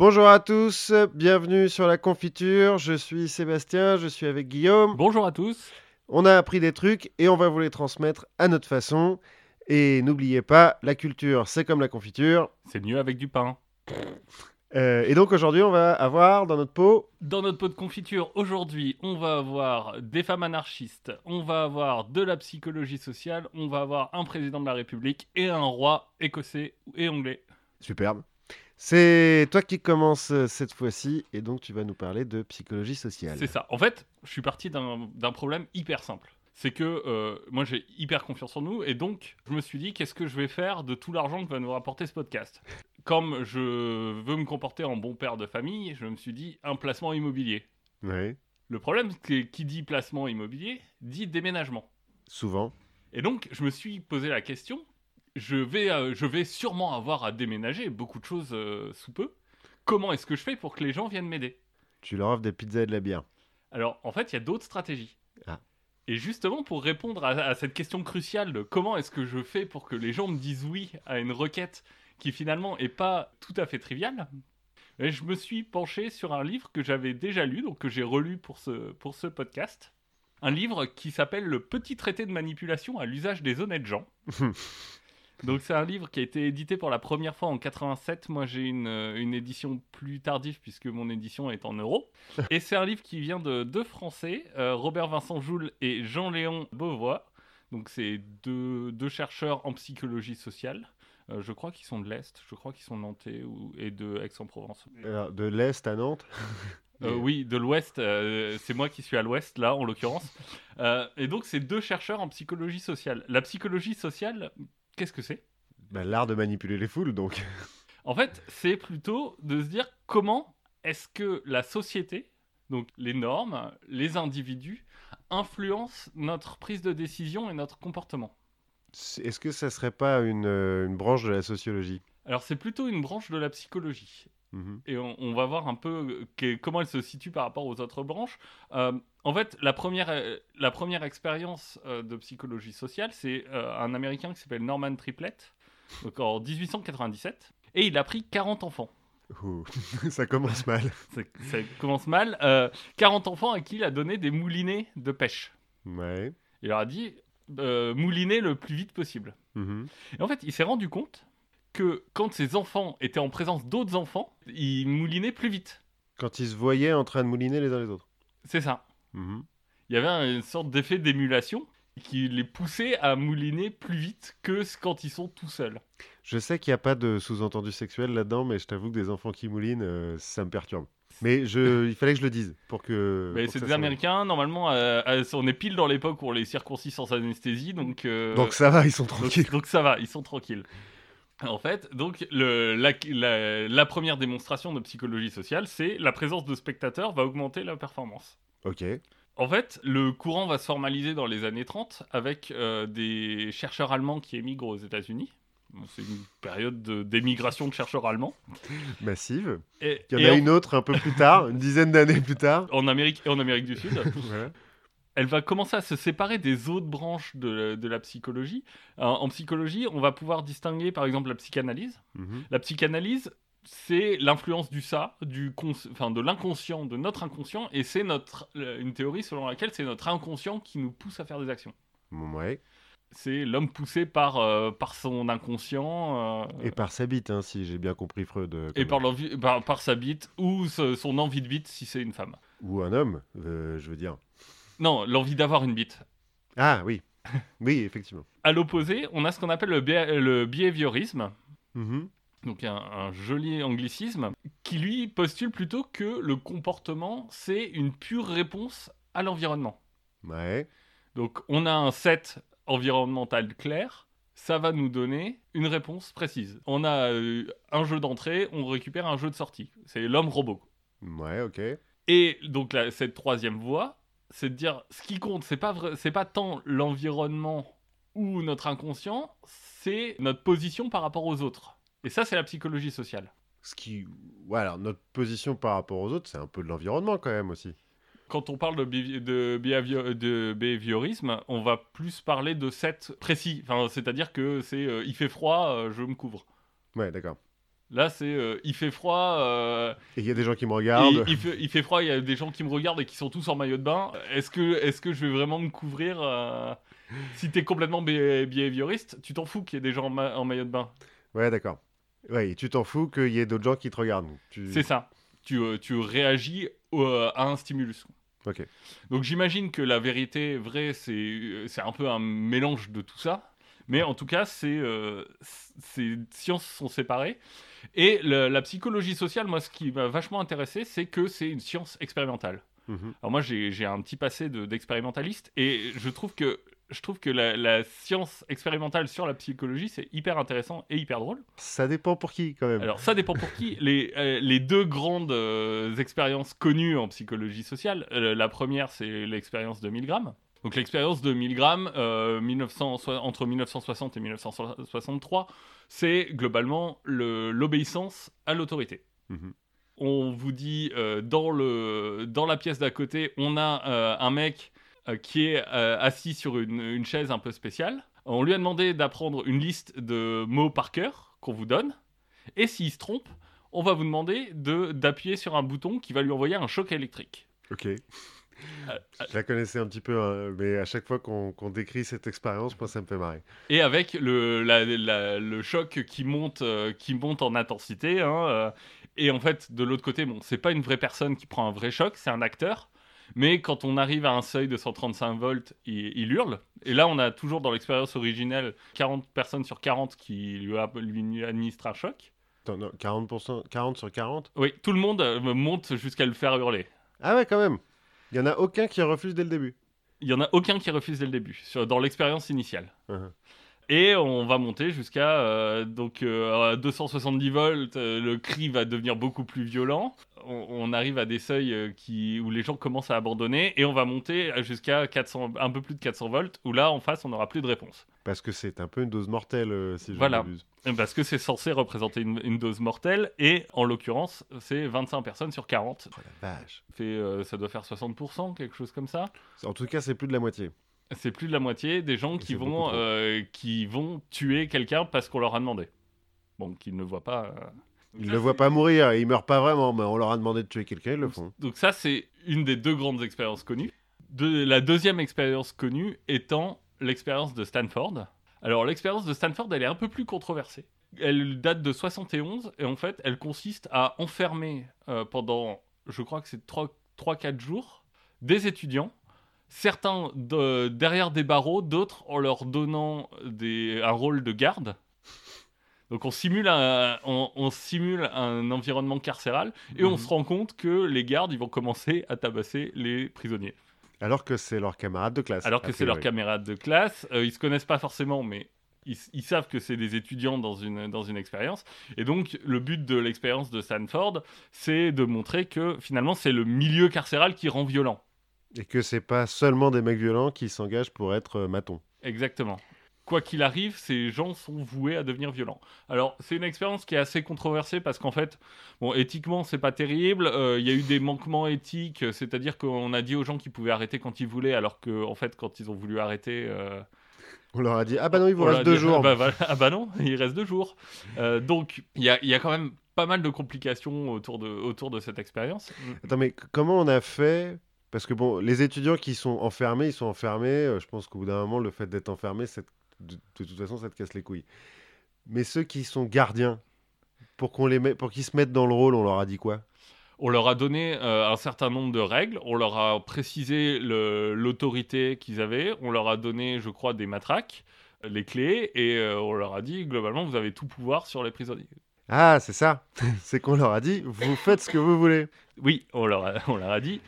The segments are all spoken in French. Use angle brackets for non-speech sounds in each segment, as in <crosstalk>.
Bonjour à tous, bienvenue sur la confiture. Je suis Sébastien, je suis avec Guillaume. Bonjour à tous. On a appris des trucs et on va vous les transmettre à notre façon. Et n'oubliez pas, la culture, c'est comme la confiture. C'est mieux avec du pain. Euh, et donc aujourd'hui, on va avoir dans notre pot. Dans notre pot de confiture, aujourd'hui, on va avoir des femmes anarchistes, on va avoir de la psychologie sociale, on va avoir un président de la République et un roi écossais et anglais. Superbe. C'est toi qui commences euh, cette fois-ci et donc tu vas nous parler de psychologie sociale. C'est ça. En fait, je suis parti d'un problème hyper simple. C'est que euh, moi j'ai hyper confiance en nous et donc je me suis dit qu'est-ce que je vais faire de tout l'argent que va nous rapporter ce podcast? Comme je veux me comporter en bon père de famille, je me suis dit un placement immobilier. Ouais, Le problème, c'est qui dit placement immobilier dit déménagement. souvent. Et donc, je me suis posé la question, je vais, euh, je vais sûrement avoir à déménager beaucoup de choses euh, sous peu. Comment est-ce que je fais pour que les gens viennent m'aider? Tu leur offres des pizzas et de la bière. Alors, en fait, il y a d'autres stratégies. Ah. Et justement, pour répondre à, à cette question cruciale de comment est-ce que je fais pour que les gens me disent oui à une requête qui finalement est pas tout à fait triviale, eh, je me suis penché sur un livre que j'avais déjà lu, donc que j'ai relu pour ce, pour ce podcast. Un livre qui s'appelle Le Petit traité de manipulation à l'usage des honnêtes gens. <laughs> Donc c'est un livre qui a été édité pour la première fois en 87. Moi j'ai une, euh, une édition plus tardive puisque mon édition est en euros. <laughs> Et c'est un livre qui vient de deux Français, euh, Robert Vincent Joule et Jean-Léon Beauvois. Donc c'est deux, deux chercheurs en psychologie sociale. Euh, je crois qu'ils sont de l'Est, je crois qu'ils sont nantais ou, et de Aix-en-Provence. Alors, de l'Est à Nantes. Euh, oui, de l'Ouest, euh, c'est moi qui suis à l'Ouest, là, en l'occurrence. Euh, et donc, c'est deux chercheurs en psychologie sociale. La psychologie sociale, qu'est-ce que c'est? Bah, L'art de manipuler les foules, donc. <laughs> En fait, c'est plutôt de se dire comment est-ce que la société, donc les normes, les individus, influencent notre prise de décision et notre comportement. Est-ce que ça serait pas une, euh, une branche de la sociologie? Alors, c'est plutôt une branche de la psychologie. Mhm. et on, on va voir un peu euh, que- comment elle se situe par rapport aux autres branches. Euh, en fait, la première, euh, la première expérience euh, de psychologie sociale, c'est euh, un Américain qui s'appelle Norman Triplett, donc en 1897, et il a pris 40 enfants. Ouh, <laughs> ça commence mal. <laughs> Ça, ça commence mal. Euh, 40 enfants à qui il a donné des moulinets de pêche. Ouais. Il leur a dit euh, mouliner le plus vite possible. Mhm. Et en fait, il s'est rendu compte que quand ses enfants étaient en présence d'autres enfants, ils moulinaient plus vite. Quand ils se voyaient en train de mouliner les uns les autres. C'est ça. Mhm. il y avait une sorte d'effet d'émulation qui les poussait à mouliner plus vite que quand ils sont tout seuls. Je sais qu'il n'y a pas de sous-entendu sexuel là-dedans, mais je t'avoue que des enfants qui moulinent, euh, ça me perturbe. Mais je, il fallait que je le dise pour que. <laughs> C'est que des Américains, normalement, euh, euh, on est pile dans l'époque où on les circoncis sans anesthésie, donc... Donc ça va, ils sont donc- tranquilles. donc ça va, ils sont tranquilles. En fait, donc le, la, la- la première démonstration de psychologie sociale, c'est la présence de spectateurs va augmenter la performance. Ok. En fait, le courant va se formaliser dans les années 30 avec euh, des chercheurs allemands qui émigrent aux États-Unis. C'est une période de- d'émigration de chercheurs allemands. Massive. Et, Il y en a en, une autre un peu plus tard, une dizaine d'années plus tard. en Amérique et en Amérique du Sud. <laughs> Elle va commencer à se séparer des autres branches de, de la psychologie. Euh, en psychologie, on va pouvoir distinguer par exemple la psychanalyse. Mhm. La psychanalyse, c'est l'influence du ça, du enfin, de l'inconscient, de notre inconscient, et c'est notre euh, une théorie selon laquelle c'est notre inconscient qui nous pousse à faire des actions. Ouais. c'est l'homme poussé par, euh, par son inconscient euh, Et par sa bite, hein, si j'ai bien compris Freud. euh, et comme- par, l'envie- par, par sa bite ou ce- son envie de bite si c'est une femme. Ou un homme, je veux dire. Non, l'envie d'avoir une bite. Ah oui. Oui, effectivement. À l'opposé, on a ce qu'on appelle le, le behaviorisme, Mhm. Donc un, un joli anglicisme, qui lui postule plutôt que le comportement, c'est une pure réponse à l'environnement. Ouais. Donc on a un set environnemental clair, ça va nous donner une réponse précise. On a euh, un jeu d'entrée, on récupère un jeu de sortie. C'est l'homme robot. Ouais, ok. Et donc cette troisième voie, c'est de dire ce qui compte, c'est pas vrai- c'est pas tant l'environnement ou notre inconscient, c'est notre position par rapport aux autres. Et ça, c'est la psychologie sociale. Ce qui. Ouais, alors notre position par rapport aux autres, c'est un peu de l'environnement quand même aussi. Quand on parle de, behavi- de, behavio- de behaviorisme, on va plus parler de set précis. Enfin, c'est-à-dire que c'est euh, il fait froid, euh, je me couvre. Ouais, d'accord. Là, c'est euh, il fait froid, euh, Et il y a des gens qui me regardent. il, fait, il fait froid, il y a des gens qui me regardent et qui sont tous en maillot de bain. Est-ce que, est que je vais vraiment me couvrir euh, Si t'es complètement behavioriste, tu t'en fous qu'il y ait des gens en, ma- en maillot de bain? Ouais, d'accord. Ouais, tu t'en fous qu'il y ait d'autres gens qui te regardent. Tu... C'est ça. Tu, euh, tu réagis au- à un stimulus. Ok. Donc j'imagine que la vérité vraie, c'est euh, c'est un peu un mélange de tout ça. Mais en tout cas, euh, ces sciences sont séparées. Et le- la psychologie sociale, moi, ce qui m'a vachement intéressé, c'est que c'est une science expérimentale. Mhm. Alors moi, j'ai j'ai un petit passé de- d'expérimentaliste et je trouve que, je trouve que la, la science expérimentale sur la psychologie, c'est hyper intéressant et hyper drôle. Ça dépend pour qui, quand même. Alors ça dépend pour qui. Les, euh, les deux grandes euh, expériences connues en psychologie sociale, euh, la première c'est l'expérience de Milgram. Donc l'expérience de Milgram euh, 1900 entre 1960 et 1963, c'est globalement le- l'obéissance à l'autorité. Mhm. On vous dit euh, dans, le, dans la pièce d'à côté, on a euh, un mec qui est euh, assis sur une, une chaise un peu spéciale. On lui a demandé d'apprendre une liste de mots par cœur qu'on vous donne. Et s'il se trompe, on va vous demander de- d'appuyer sur un bouton qui va lui envoyer un choc électrique. Ok. Euh, Je la connaissais un petit peu, hein, mais à chaque fois qu'on décrit cette expérience, moi, ça me fait marrer. Et avec le, la- la- le choc qui monte, euh, qui monte en intensité. hein, euh, et en fait, de l'autre côté, bon, c'est pas une vraie personne qui prend un vrai choc, c'est un acteur. Mais quand on arrive à un seuil de 135 volts, il, il hurle. Et là, on a toujours dans l'expérience originelle 40 personnes sur 40 qui lui, a- lui administrent un choc. Attends, non, 40%, 40 sur 40 Oui, tout le monde euh, monte jusqu'à le faire hurler. Ah ouais, quand même. Il y en a aucun qui refuse dès le début. Il y en a aucun qui refuse dès le début, sur- dans l'expérience initiale. Mhm. Et on va monter jusqu'à euh, donc euh, à 270 volts, euh, le cri va devenir beaucoup plus violent. On, on arrive à des seuils euh, qui, où les gens commencent à abandonner et on va monter jusqu'à 400, un peu plus de 400 volts, où là en face on n'aura plus de réponse. Parce que c'est un peu une dose mortelle, euh, si je Voilà. m'abuse. Parce que c'est censé représenter une, une dose mortelle et en l'occurrence c'est 25 personnes sur 40. Oh la vache. Fait, euh, ça doit faire 60%, quelque chose comme ça. En tout cas, c'est plus de la moitié. C'est plus de la moitié des gens qui vont, euh, qui vont tuer quelqu'un parce qu'on leur a demandé. Bon, qu'ils ne voient pas. euh. Ils ne le voient pas mourir, ils meurent pas vraiment, mais on leur a demandé de tuer quelqu'un, ils le font. Donc ça, c'est une des deux grandes expériences connues. De, la deuxième expérience connue étant l'expérience de Stanford. Alors l'expérience de Stanford, elle est un peu plus controversée. Elle date de 71 et en fait, elle consiste à enfermer euh, pendant, je crois que c'est 3-4 jours, des étudiants. Certains de- derrière des barreaux, d'autres en leur donnant des, un rôle de garde. Donc on simule un, on, on simule un environnement carcéral et on Mhm. se rend compte que les gardes ils vont commencer à tabasser les prisonniers. Alors que c'est leurs camarades de classe. Alors que c'est leurs priori. camarades de classe, euh, ils se connaissent pas forcément, mais ils, ils savent que c'est des étudiants dans une, dans une expérience. Et donc le but de l'expérience de Stanford, c'est de montrer que finalement c'est le milieu carcéral qui rend violent. Et que c'est pas seulement des mecs violents qui s'engagent pour être euh, matons. Exactement. Quoi qu'il arrive, ces gens sont voués à devenir violents. Alors, c'est une expérience qui est assez controversée parce qu'en fait, bon, éthiquement, c'est pas terrible. Euh, Il y a eu des manquements éthiques, euh, c'est-à-dire qu'on a dit aux gens qu'ils pouvaient arrêter quand ils voulaient, alors que, en fait, quand ils ont voulu arrêter, euh, On leur a dit Ah bah non, il vous reste deux dit, jours. Ah bah, voilà. Ah bah non, il reste deux jours. Euh, donc, il y a, il y a quand même pas mal de complications autour de, autour de cette expérience. Attends, mais comment on a fait Parce que bon, les étudiants qui sont enfermés, ils sont enfermés. euh, je pense qu'au bout d'un moment, le fait d'être enfermé, de, de toute façon, ça te casse les couilles. Mais ceux qui sont gardiens, pour qu'on les met, pour qu'ils se mettent dans le rôle, on leur a dit quoi? On leur a donné euh, un certain nombre de règles, on leur a précisé l'autorité qu'ils avaient, on leur a donné, je crois, des matraques, les clés, et euh, on leur a dit, globalement, vous avez tout pouvoir sur les prisonniers. Ah, c'est ça. <laughs> c'est qu'on leur a dit Vous faites ce que vous voulez. Oui, on leur a, on leur a dit,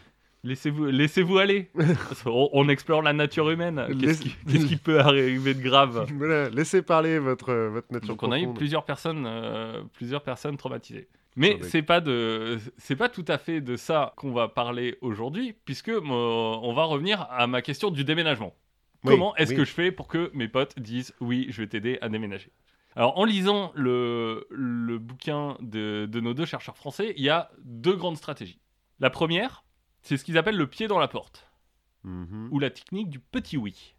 laissez-vous laissez aller. <laughs> on, on explore la nature humaine. Qu'est-ce qui, qu'est-ce qui peut arriver de grave <laughs> Voilà, laissez parler votre, votre nature. Donc on a eu plusieurs personnes, euh, plusieurs personnes traumatisées. Mais c'est pas de, c'est pas tout à fait de ça qu'on va parler aujourd'hui, puisque euh, on va revenir à ma question du déménagement. Oui, Comment est-ce oui. que je fais pour que mes potes disent oui, je vais t'aider à déménager? Alors en lisant le, le bouquin de, de nos deux chercheurs français, il y a deux grandes stratégies. La première, c'est ce qu'ils appellent le pied dans la porte Mhm. ou la technique du petit oui.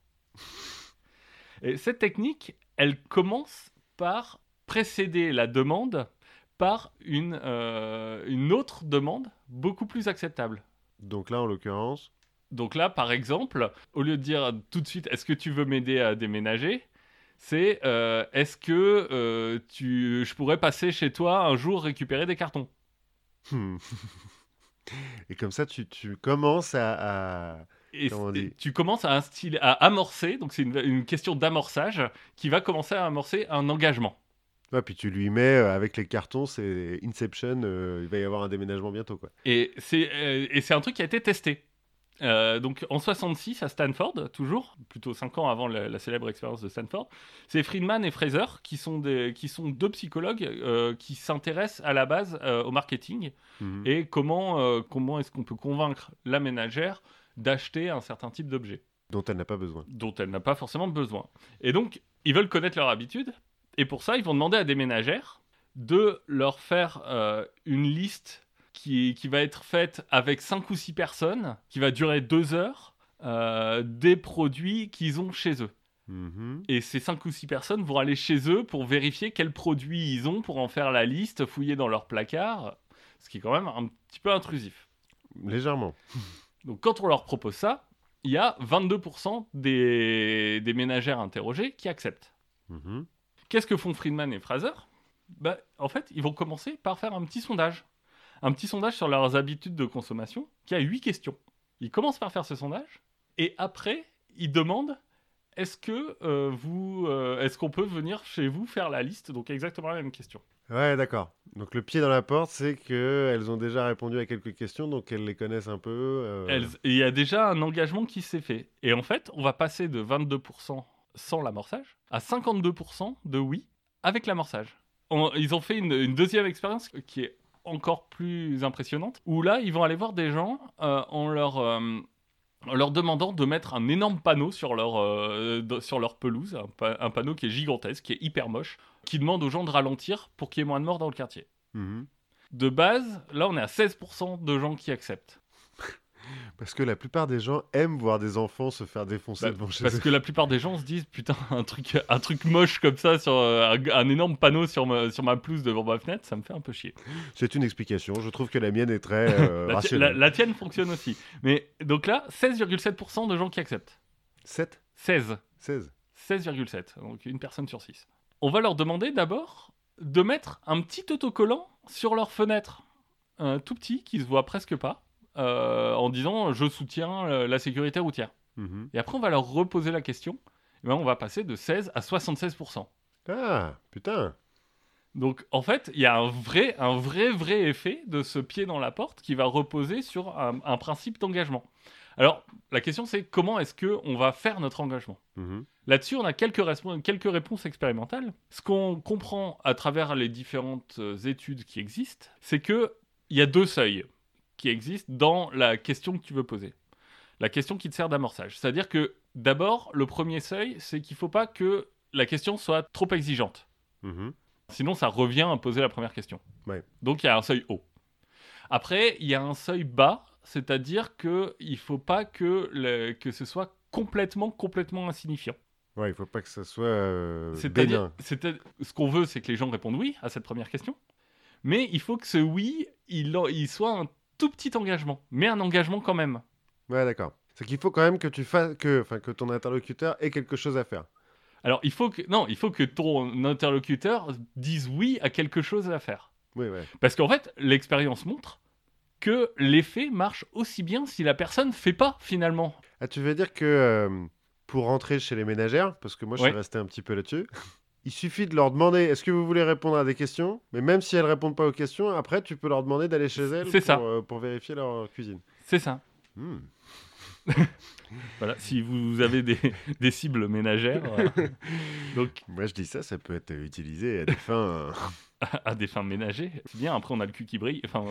Et cette technique, elle commence par précéder la demande par une, euh, une autre demande beaucoup plus acceptable. Donc là, en l'occurrence, Donc là, par exemple, au lieu de dire tout de suite est-ce que tu veux m'aider à déménager, c'est euh, est-ce que euh, tu, je pourrais passer chez toi un jour récupérer des cartons? Hmm. <laughs> et comme ça, tu, tu commences à, Et tu commences à, instiller- à amorcer, donc c'est une, une question d'amorçage qui va commencer à amorcer un engagement. Ouais, puis tu lui mets euh, avec les cartons, c'est Inception, euh, il va y avoir un déménagement bientôt, quoi. Et c'est euh, et c'est un truc qui a été testé. Euh, donc en 66 à Stanford, toujours, plutôt 5 ans avant la, la célèbre expérience de Stanford, c'est Friedman et Fraser qui sont, des, qui sont deux psychologues euh, qui s'intéressent à la base euh, au marketing Mhm. et comment, comment est-ce qu'on peut convaincre la ménagère d'acheter un certain type d'objet Dont elle n'a pas besoin. dont elle n'a pas forcément besoin. Et donc, ils veulent connaître leur habitude, et pour ça, ils vont demander à des ménagères de leur faire une liste qui, qui va être faite avec 5 ou 6 personnes, qui va durer 2 heures, euh, des produits qu'ils ont chez eux. Mhm. Et ces 5 ou 6 personnes vont aller chez eux pour vérifier quels produits ils ont, pour en faire la liste, fouiller dans leur placard, ce qui est quand même un petit peu intrusif. Légèrement. <laughs> Donc quand on leur propose ça, il y a 22% des, des ménagères interrogées qui acceptent. Mhm. Qu'est-ce que font Friedman et Fraser? Bah, En fait, ils vont commencer par faire un petit sondage. Un petit sondage sur leurs habitudes de consommation qui a 8 questions. Ils commencent par faire ce sondage et après, ils demandent est-ce que euh, vous, euh, est-ce qu'on peut venir chez vous faire la liste? Donc exactement la même question. Ouais, d'accord. Donc le pied dans la porte, c'est que elles ont déjà répondu à quelques questions, donc elles les connaissent un peu. euh, Elles- et il y a déjà un engagement qui s'est fait. Et en fait, on va passer de 22% sans l'amorçage à 52% de oui avec l'amorçage. On- Ils ont fait une, une deuxième expérience qui est encore plus impressionnante, où là, ils vont aller voir des gens euh, en, leur, euh, en leur demandant de mettre un énorme panneau sur leur, euh, de- sur leur pelouse, un, pa- un panneau qui est gigantesque, qui est hyper moche, qui demande aux gens de ralentir pour qu'il y ait moins de morts dans le quartier. mhm. De base, là, on est à 16% de gens qui acceptent. Parce que la plupart des gens aiment voir des enfants se faire défoncer Bah, devant chez Parce eux. que la plupart des gens se disent putain <laughs> un truc un truc moche comme ça sur euh, un, un énorme panneau sur ma sur ma pelouse devant ma fenêtre ça me fait un peu chier. C'est une explication. Je trouve que la mienne est très <laughs> euh, la- rationnelle. la tienne fonctionne aussi. Mais donc là 16,7% de gens qui acceptent. 7 16 16 16,7 donc une personne sur 6. On va leur demander d'abord de mettre un petit autocollant sur leur fenêtre un tout petit qui se voit presque pas euh, en disant je soutiens euh, la sécurité routière. Mhm. Et après on va leur reposer la question. Et ben, on va passer de 16 à 76%. Ah, putain. Donc en fait, il y a un vrai, un vrai, vrai effet de ce pied dans la porte qui va reposer sur un, un principe d'engagement. Alors la question c'est comment est-ce que on va faire notre engagement? Mhm. Là-dessus, on a quelques, quelques réponses expérimentales. Ce qu'on comprend à travers les différentes euh, études qui existent, c'est que il y a deux seuils qui existent dans la question que tu veux poser. La question qui te sert d'amorçage. C'est-à-dire que d'abord, le premier seuil, c'est qu'il ne faut pas que la question soit trop exigeante. Mhm. Sinon, ça revient à poser la première question. Ouais. Donc, il y a un seuil haut. Après, il y a un seuil bas, c'est-à-dire qu'il ne faut pas que, le- que ce soit complètement, complètement insignifiant. Ouais, il faut pas que ça soit euh, C'est-à-dire, bénin. ce qu'on veut, c'est que les gens répondent oui à cette première question. Mais il faut que ce oui, il, il soit un tout petit engagement, mais un engagement quand même. Ouais, d'accord. C'est qu'il faut quand même que tu fasses que, enfin, que ton interlocuteur ait quelque chose à faire. Alors, il faut que non, il faut que ton interlocuteur dise oui à quelque chose à faire. Oui, ouais. Parce qu'en fait, l'expérience montre que l'effet marche aussi bien si la personne fait pas finalement. Ah, tu veux dire que euh, pour rentrer chez les ménagères, parce que moi je Ouais. suis resté un petit peu là-dessus, il suffit de leur demander est-ce que vous voulez répondre à des questions? Mais même si elles répondent pas aux questions, après tu peux leur demander d'aller chez elles C'est pour, ça. euh, pour vérifier leur cuisine. C'est ça. Hmm. <laughs> Voilà, si vous avez des, des cibles ménagères, euh, <laughs> donc Moi je dis ça, ça peut être utilisé à des fins. euh, <laughs> à des fins ménagères, c'est bien. Après, on a le cul qui brille. Enfin,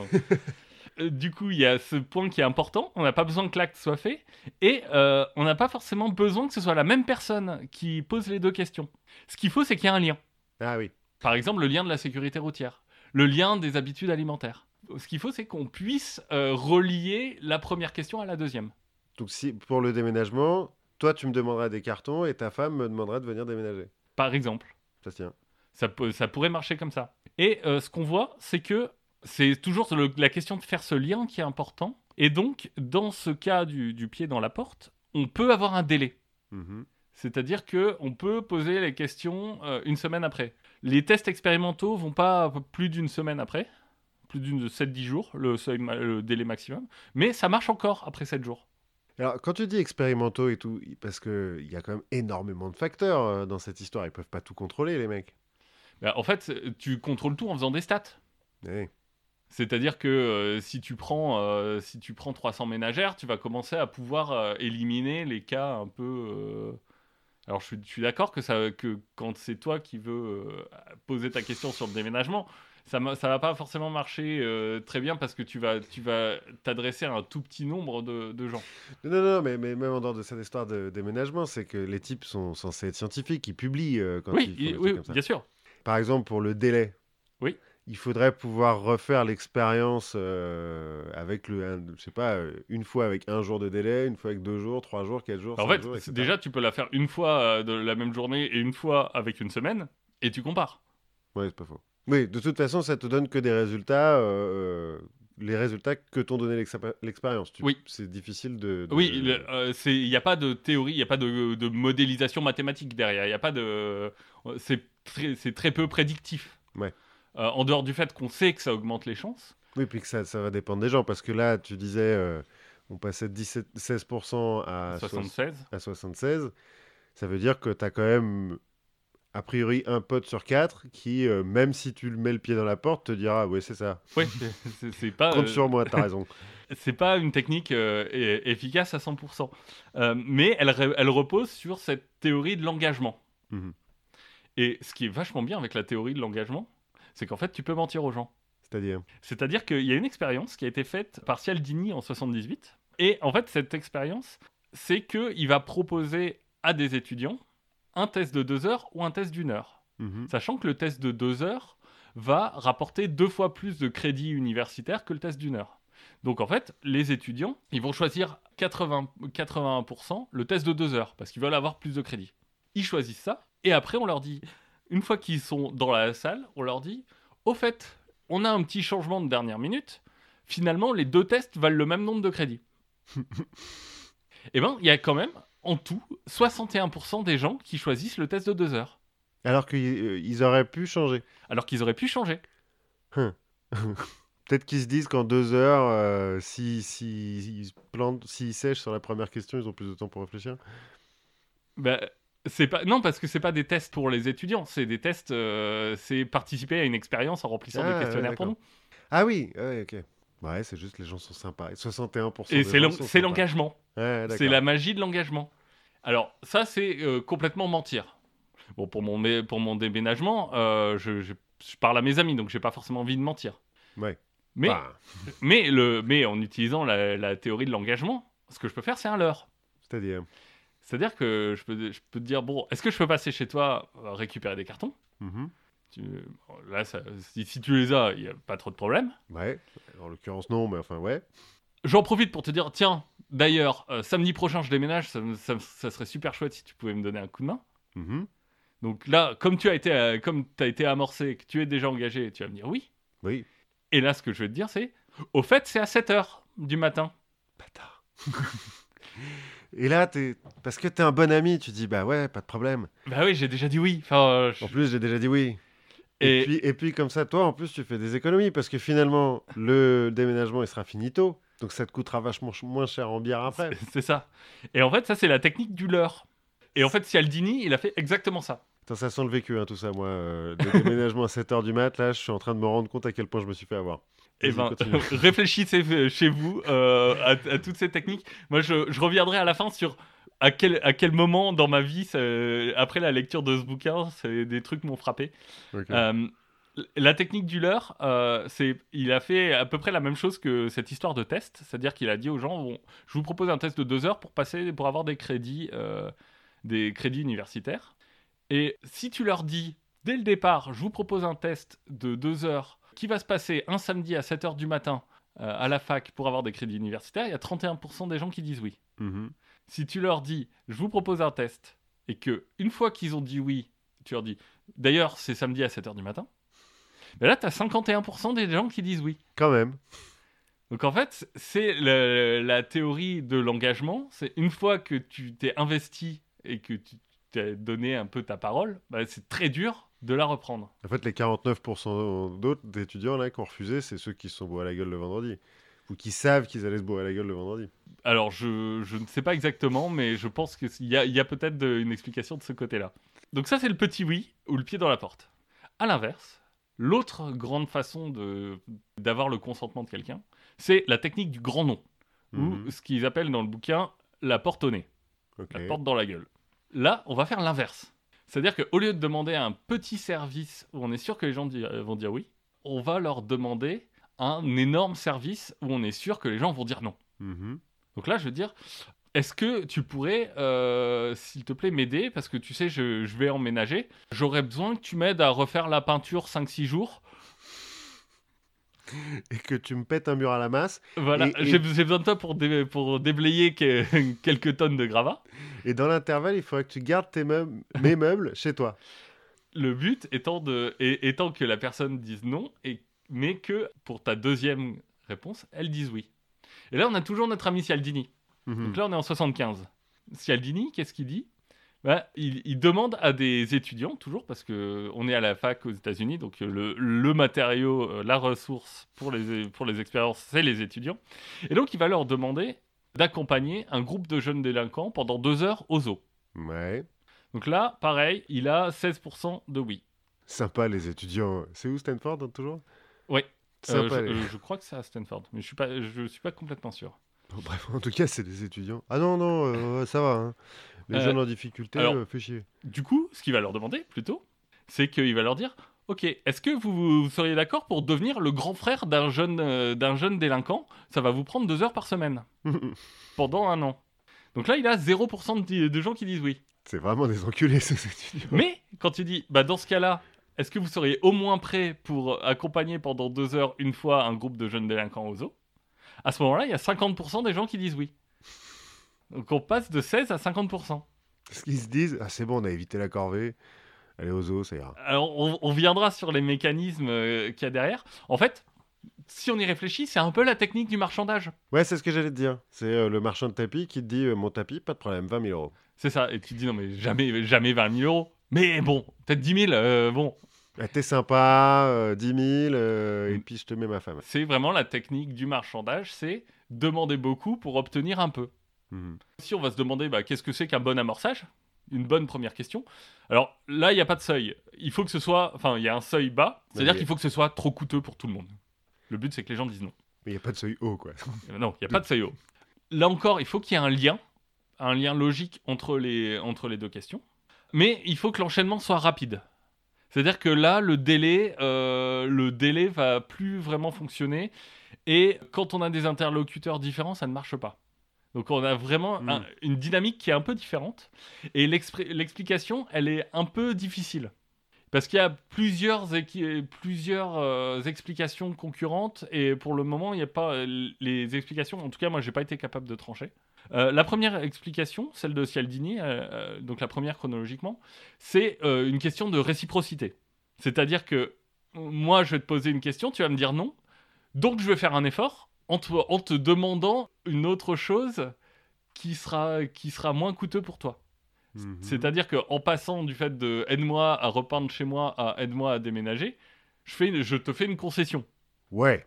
du coup, il y a ce point qui est important. On n'a pas besoin que l'acte soit fait, et euh, on n'a pas forcément besoin que ce soit la même personne qui pose les deux questions. Ce qu'il faut, c'est qu'il y ait un lien. Ah oui. Par exemple, le lien de la sécurité routière, le lien des habitudes alimentaires. Ce qu'il faut, c'est qu'on puisse euh, relier la première question à la deuxième. Donc si pour le déménagement, toi tu me demanderas des cartons et ta femme me demandera de venir déménager. Par exemple. Ça tient. Ça, peut- ça pourrait marcher comme ça. Et euh, ce qu'on voit, c'est que c'est toujours le- la question de faire ce lien qui est important. Et donc, dans ce cas du, du pied dans la porte, on peut avoir un délai. Mhm. C'est-à-dire que on peut poser les questions euh, une semaine après. Les tests expérimentaux vont pas plus d'une semaine après, plus d'une 7-10 jours, le, seuil ma- le délai maximum, mais ça marche encore après 7 jours. Alors, quand tu dis expérimentaux et tout, parce qu'il y a quand même énormément de facteurs euh, dans cette histoire, ils peuvent pas tout contrôler, les mecs. Bah, en fait, tu contrôles tout en faisant des stats. Eh, C'est-à-dire que euh, si, tu prends, euh, si tu prends 300 ménagères, tu vas commencer à pouvoir euh, éliminer les cas un peu. Alors je suis, je suis d'accord que, ça, que quand c'est toi qui veux poser ta question sur le déménagement, ça ne va pas forcément marcher très bien parce que tu vas tu vas t'adresser à un tout petit nombre de, de gens. Non, non, non, mais, mais même en dehors de cette histoire de déménagement, c'est que les types sont censés être scientifiques, ils publient quand oui, ils font des trucs oui comme ça. bien sûr. Par exemple, pour le délai. Oui. Il faudrait pouvoir refaire l'expérience euh, avec le, un- je sais pas, euh, une fois avec un jour de délai, une fois avec deux jours, trois jours, quatre jours. En fait, jours, déjà tu peux la faire une fois euh, de la même journée et une fois avec une semaine et tu compares. Ouais, c'est pas faux. Oui, de toute façon, ça te donne que des résultats, euh, les résultats que t'ont donné l'expé- l'expérience. Tu- Oui. C'est difficile de. de- Oui, le- euh, il n'y a pas de théorie, il n'y a pas de, de modélisation mathématique derrière. Il a pas de. C'est très, c'est très peu prédictif. Ouais. Euh, en dehors du fait qu'on sait que ça augmente les chances. Oui, puis que ça, ça va dépendre des gens, parce que là, tu disais, euh, on passait de 17, 16% à, soix- 76. à 76. Ça veut dire que tu as quand même, a priori, un pote sur quatre qui, euh, même si tu le mets le pied dans la porte, te dira, oui, c'est ça. Oui, c'est- pas. Compte sur moi, t'as raison. <laughs> c'est pas une technique efficace à 100%. Euh, mais elle repose sur cette théorie de l'engagement. Mhm. Et ce qui est vachement bien avec la théorie de l'engagement, c'est qu'en fait, tu peux mentir aux gens. C'est-à-dire C'est-à-dire qu'il y a une expérience qui a été faite par Cialdini en 78. Et en fait, cette expérience, c'est qu'il va proposer à des étudiants un test de deux heures ou un test d'une heure. Mhm. Sachant que le test de deux heures va rapporter deux fois plus de crédits universitaires que le test d'une heure. Donc en fait, les étudiants, ils vont choisir 80, 81% le test de deux heures parce qu'ils veulent avoir plus de crédits. Ils choisissent ça et après on leur dit, une fois qu'ils sont dans la salle, on leur dit, au fait, on a un petit changement de dernière minute. Finalement, les deux tests valent le même nombre de crédits. <laughs> Eh ben, il y a quand même en tout 61% des gens qui choisissent le test de deux heures Alors qu'ils auraient pu changer. alors qu'ils auraient pu changer. <laughs> Peut-être qu'ils se disent qu'en deux heures, euh, si, si, s'ils plantent, s'ils sèchent sur la première question, ils ont plus de temps pour réfléchir. Bah, c'est pas non parce que c'est pas des tests pour les étudiants, c'est des tests, euh, c'est participer à une expérience en remplissant Ah, des questionnaires ouais, pour nous. Ah oui, ouais, ok. Ouais, c'est juste les gens sont sympas. Et 61% Et c'est l'engagement, Ouais, c'est la magie de l'engagement. Alors ça c'est euh, complètement mentir. Bon pour mon pour mon déménagement, euh, je, je- je parle à mes amis donc j'ai pas forcément envie de mentir. Ouais. Mais Enfin, mais le mais en utilisant la, la théorie de l'engagement, ce que je peux faire c'est un leurre. c'est-à-dire? C'est-à-dire que je peux, je peux te dire, bon, est-ce que je peux passer chez toi euh, récupérer des cartons? Mhm. Tu- Là, ça- si, si tu les as, il n'y a pas trop de problème. Ouais. En l'occurrence, non, mais enfin, ouais. J'en profite pour te dire, tiens, d'ailleurs, euh, samedi prochain, je déménage, ça, me- ça- ça serait super chouette si tu pouvais me donner un coup de main. Mhm. Donc là, comme tu as été, euh, comme as été amorcé, que tu es déjà engagé, tu vas me dire oui. Oui. Et là, ce que je vais te dire, c'est, au fait, c'est à 7h du matin. Bâtard. <laughs> Et là, parce que t'es un bon ami, tu dis, bah ouais, pas de problème. Bah oui, j'ai déjà dit oui. Enfin, euh, je- En plus, j'ai déjà dit oui. Et... Et- puis, et puis, comme ça, toi, en plus, tu fais des économies parce que finalement, le déménagement, il sera finito. Donc, ça te coûtera vachement ch- moins cher en bière après. C'est- C'est ça. Et en fait, ça, c'est la technique du leurre. Et en fait, Cialdini, il a fait exactement ça. Attends, ça sent le vécu, hein, tout ça, moi. euh, le <laughs> déménagement à 7h du mat, là, je suis en train de me rendre compte à quel point je me suis fait avoir. Et Vas-y, ben, <laughs> réfléchissez chez vous euh, à, à toutes ces techniques. Moi, je, je reviendrai à la fin sur à quel, à quel moment dans ma vie, après la lecture de ce bouquin, c'est des trucs m'ont frappé. Euh, la technique du leurre, euh, c'est, il a fait à peu près la même chose que cette histoire de test, c'est-à-dire qu'il a dit aux gens, bon, je vous propose un test de deux heures pour passer, pour avoir des crédits, des crédits universitaires. Et si tu leur dis dès le départ, je vous propose un test de deux heures qui va se passer un samedi à 7 heures du matin euh, à la fac pour avoir des crédits universitaires, il y a 31% des gens qui disent oui. Mhm. Si tu leur dis, je vous propose un test, et que une fois qu'ils ont dit oui, tu leur dis, d'ailleurs, c'est samedi à 7h du matin, Mais là, tu as 51% des gens qui disent oui. Quand même. Donc en fait, c'est la théorie de l'engagement. C'est une fois que tu t'es investi et que tu t'es donné un peu ta parole, bah, c'est très dur de la reprendre. En fait, les 49% d'autres d'étudiants là qui ont refusé, c'est ceux qui se sont bourrés la gueule le vendredi. Ou qui savent qu'ils allaient se bourrer la gueule le vendredi. Alors je, je ne sais pas exactement, mais je pense qu'il y a, a peut-être une explication de ce côté-là. Donc ça, c'est le petit oui ou le pied dans la porte. À l'inverse, l'autre grande façon de- d'avoir le consentement de quelqu'un, c'est la technique du grand nom, Mhm. ou ce qu'ils appellent dans le bouquin la porte au nez. La porte dans la gueule. Là, on va faire l'inverse. C'est-à-dire qu'au lieu de demander un petit service où on est sûr que les gens di- euh, vont dire oui, on va leur demander un énorme service où on est sûr que les gens vont dire non. Mhm. Donc là, je veux dire, est-ce que tu pourrais, euh, s'il te plaît, m'aider? Parce que tu sais, je, je vais emménager. J'aurais besoin que tu m'aides à refaire la peinture 5-6 jours. <laughs> Et que tu me pètes un mur à la masse. Voilà, Et- j'ai besoin de toi pour, dé- pour déblayer que- <laughs> quelques tonnes de gravats. Et dans l'intervalle, il faudrait que tu gardes tes meubles, mes meubles chez toi. Le but étant, de, et- étant que la personne dise non, et, mais que pour ta deuxième réponse, elle dise oui. Et là, on a toujours notre ami Cialdini. Mhm. Donc là, on est en 75. Cialdini, qu'est-ce qu'il dit? Bah, il, il demande à des étudiants, toujours, parce que on est à la fac aux États-Unis, donc euh, le, le matériau, euh, la ressource pour les, pour les expériences, c'est les étudiants. Et donc, il va leur demander d'accompagner un groupe de jeunes délinquants pendant deux heures au zoo. Ouais. Donc là, pareil, il a 16% de oui. Sympa les étudiants. C'est où Stanford hein, toujours? Ouais. Euh, je, les- euh, je crois que c'est à Stanford, mais je suis pas, je suis pas complètement sûr. Bon, bref, en tout cas, c'est des étudiants. Ah non, non, euh, ça va. hein. Les Euh, jeunes en difficulté, alors- euh, fait chier. Du coup, ce qu'il va leur demander plutôt, c'est qu'il va leur dire Ok, est-ce que vous, vous seriez d'accord pour devenir le grand frère d'un jeune, euh, d'un jeune délinquant? Ça va vous prendre deux heures par semaine, <laughs> pendant un an. Donc là, il a 0% de, de gens qui disent oui. c'est vraiment des enculés, ces étudiants. Mais quand tu dis Bah, dans ce cas-là, est-ce que vous seriez au moins prêt pour accompagner pendant deux heures une fois un groupe de jeunes délinquants au zoo À ce moment-là, il y a 50% des gens qui disent oui. Donc on passe de 16 à 50%. Parce qu'ils se disent Ah, c'est bon, on a évité la corvée. Allez au zoo, ça ira. Alors, on, on viendra sur les mécanismes euh, qu'il y a derrière. En fait, si on y réfléchit, c'est un peu la technique du marchandage. Ouais, c'est ce que j'allais te dire. C'est euh, le marchand de tapis qui te dit euh, Mon tapis, pas de problème, 20 000 euros. C'est ça. Et tu te dis, non, mais jamais, jamais 20 000 euros. Mais bon, peut-être 10 000. euh, bon, Ah, T'es sympa, euh, 10 000, euh, et puis je te mets ma femme. c'est vraiment la technique du marchandage. C'est demander beaucoup pour obtenir un peu. Mhm. Si on va se demander, bah, qu'est-ce que c'est qu'un bon amorçage? Une bonne première question. Alors là, il n'y a pas de seuil. Il faut que ce soit. Enfin, il y a un seuil bas. C'est-à-dire qu'il faut que ce soit trop coûteux pour tout le monde. Le but, c'est que les gens disent non. Mais il n'y a pas de seuil haut, quoi. <laughs> Non, il n'y a pas de seuil haut. Là encore, il faut qu'il y ait un lien, un lien logique entre les, entre les deux questions. Mais il faut que l'enchaînement soit rapide. C'est-à-dire que là, le délai, euh, le délai va plus vraiment fonctionner. Et quand on a des interlocuteurs différents, ça ne marche pas. Donc on a vraiment Mm. un- une dynamique qui est un peu différente. Et l'explication, elle est un peu difficile. Parce qu'il y a plusieurs, plusieurs euh, explications concurrentes et pour le moment, il n'y a pas euh, les explications. En tout cas, moi, j'ai pas été capable de trancher. Euh, la première explication, celle de Cialdini, donc la première chronologiquement, c'est une question de réciprocité. C'est-à-dire que moi, je vais te poser une question, tu vas me dire non, donc je vais faire un effort en te, en te demandant une autre chose qui sera, qui sera moins coûteux pour toi. Mhm. C'est-à-dire qu'en passant du fait de aide-moi à repeindre chez moi à aide-moi à déménager, je, fais une- je te fais une concession. Ouais.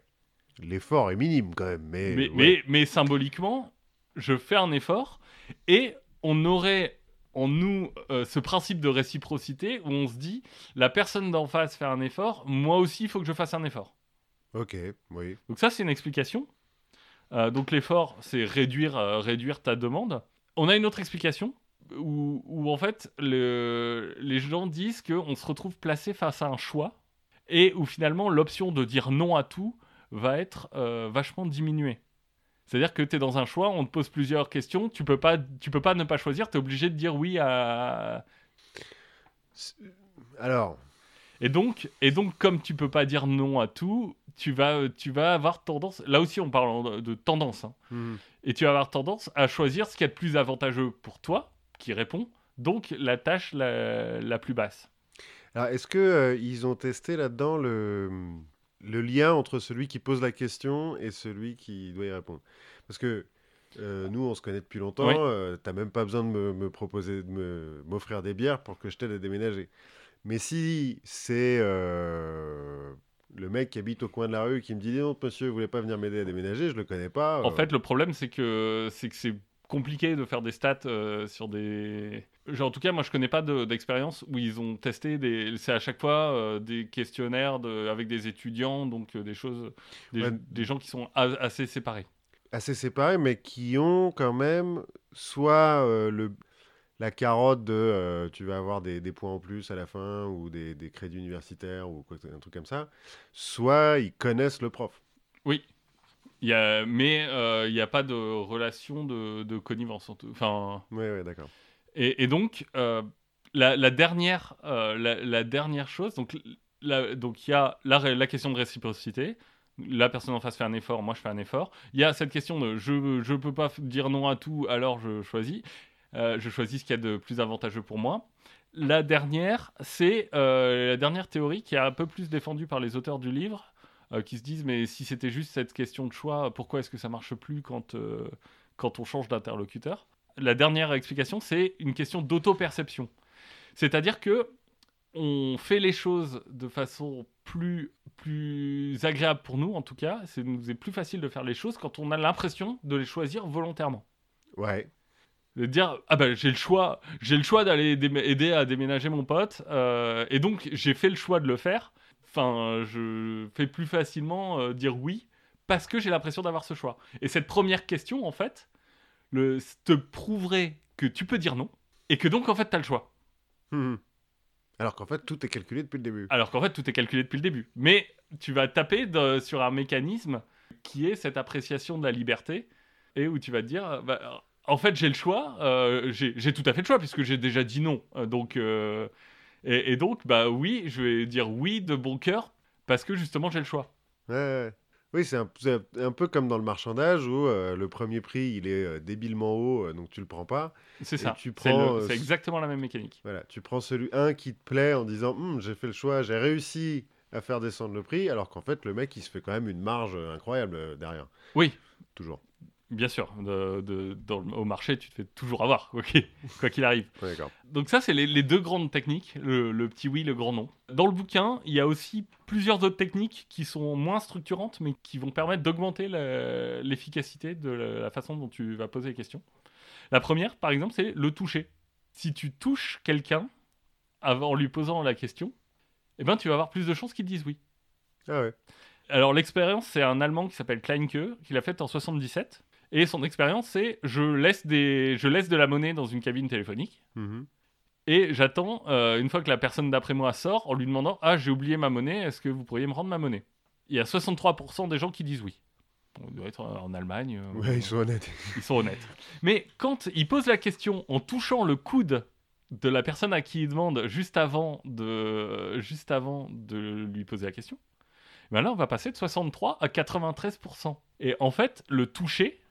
L'effort est minime quand même, mais. Mais, ouais. mais, mais symboliquement, je fais un effort et on aurait en nous euh, ce principe de réciprocité où on se dit la personne d'en face fait un effort, moi aussi il faut que je fasse un effort. Ok, oui. Donc ça c'est une explication. Euh, donc l'effort c'est réduire, euh, réduire ta demande. On a une autre explication où, où, en fait le- les gens disent qu'on se retrouve placé face à un choix et où finalement l'option de dire non à tout va être euh, vachement diminuée. C'est-à-dire que tu es dans un choix, on te pose plusieurs questions, tu peux pas, tu peux pas ne pas choisir, tu es obligé de dire oui à... Alors, Et donc, et donc comme tu peux pas dire non à tout, tu vas, tu vas avoir tendance, là aussi on parle de tendance, hein, mhm. et tu vas avoir tendance à choisir ce qui est le plus avantageux pour toi, qui répond, donc la tâche la, la plus basse. Alors, est-ce que euh, ils ont testé là-dedans le, le lien entre celui qui pose la question et celui qui doit y répondre? Parce que euh, nous, on se connaît depuis longtemps. Oui. euh, T'as même pas besoin de me, me proposer, de me- m'offrir des bières pour que je t'aide à déménager. Mais si c'est euh, le mec qui habite au coin de la rue qui me dit non, monsieur, vous voulez pas venir m'aider à déménager, je le connais pas. En euh, fait, le problème, c'est que c'est que c'est compliqué de faire des stats euh, sur des. Genre, en tout cas, moi, je connais pas de- d'expérience où ils ont testé des. C'est à chaque fois euh, des questionnaires de... avec des étudiants, donc des choses, des, Ouais. des gens qui sont assez séparés. assez séparés, mais qui ont quand même soit le, la carotte de euh, tu vas avoir des, des points en plus à la fin ou des, des crédits universitaires ou quoi, un truc comme ça, soit ils connaissent le prof. Oui. Il y a... Mais euh, il n'y a pas de relation de, de connivence. en tout- Enfin. Oui, ouais, d'accord. Et, et donc, euh, la, la dernière, la, la dernière chose, donc il y a la, question de réciprocité. La personne en face fait un effort, moi je fais un effort. Il y a cette question de je ne peux pas dire non à tout, alors je choisis. Euh, je choisis ce qu'il y a de plus avantageux pour moi. La dernière, c'est euh, la dernière théorie qui est un peu plus défendue par les auteurs du livre, euh, qui se disent mais si c'était juste cette question de choix, pourquoi est-ce que ça marche plus quand, quand on change d'interlocuteur? La dernière explication, c'est une question d'auto-perception. C'est-à-dire que on fait les choses de façon plus, plus agréable pour nous, en tout cas. C'est nous est plus facile de faire les choses quand on a l'impression de les choisir volontairement Ouais. De dire ah ben j'ai le choix j'ai le choix d'aller aider à déménager mon pote euh, et donc j'ai fait le choix de le faire enfin je fais plus facilement euh, dire oui parce que j'ai l'impression d'avoir ce choix et cette première question en fait le te prouverait que tu peux dire non et que donc en fait tu as le choix Mhm. Alors qu'en fait, tout est calculé depuis le début. alors qu'en fait tout est calculé depuis le début mais tu vas taper de- sur un mécanisme qui est cette appréciation de la liberté et où tu vas te dire bah, en fait j'ai le choix euh, j'ai tout à fait le choix puisque j'ai déjà dit non Euh, donc euh, et, et donc bah oui je vais dire oui de bon cœur parce que justement j'ai le choix Ouais, ouais. Oui, c'est un, peu comme dans le marchandage où euh, le premier prix, il est débilement haut, donc tu le prends pas. c'est ça c'est exactement la même mécanique Voilà, tu prends celui un qui te plaît en disant Hum, j'ai fait le choix, j'ai réussi à faire descendre le prix, alors qu'en fait le mec il se fait quand même une marge incroyable derrière. Oui. Toujours. Bien sûr de- de- dans le- au marché tu te fais toujours avoir quoi qu'il <laughs> quoi qu'il arrive Ouais. Donc ça, c'est les, les deux grandes techniques, le, le petit oui, le grand non. Dans le bouquin, il y a aussi plusieurs autres techniques qui sont moins structurantes, mais qui vont permettre d'augmenter l'efficacité de la, la façon dont tu vas poser les questions. La première, par exemple, c'est le toucher. Si tu touches quelqu'un en lui posant la question, eh ben, tu vas avoir plus de chances qu'il dise oui. Ah ouais. Alors l'expérience, c'est un Allemand qui s'appelle Kleinke, qui l'a faite en 77. Et son expérience, c'est je laisse, des, je laisse de la monnaie dans une cabine téléphonique. Mhm. Et j'attends, euh, une fois que la personne d'après moi sort, en lui demandant Ah, j'ai oublié ma monnaie, est-ce que vous pourriez me rendre ma monnaie? Il y a 63% des gens qui disent oui. On doit être en Allemagne. euh, Ouais, ils sont honnêtes. ils sont honnêtes. Mais quand ils posent la question en touchant le coude de la personne à qui ils demandent juste avant de, juste avant de lui poser la question, ben là, on va passer de 63 à 93%. Et en fait, le toucher,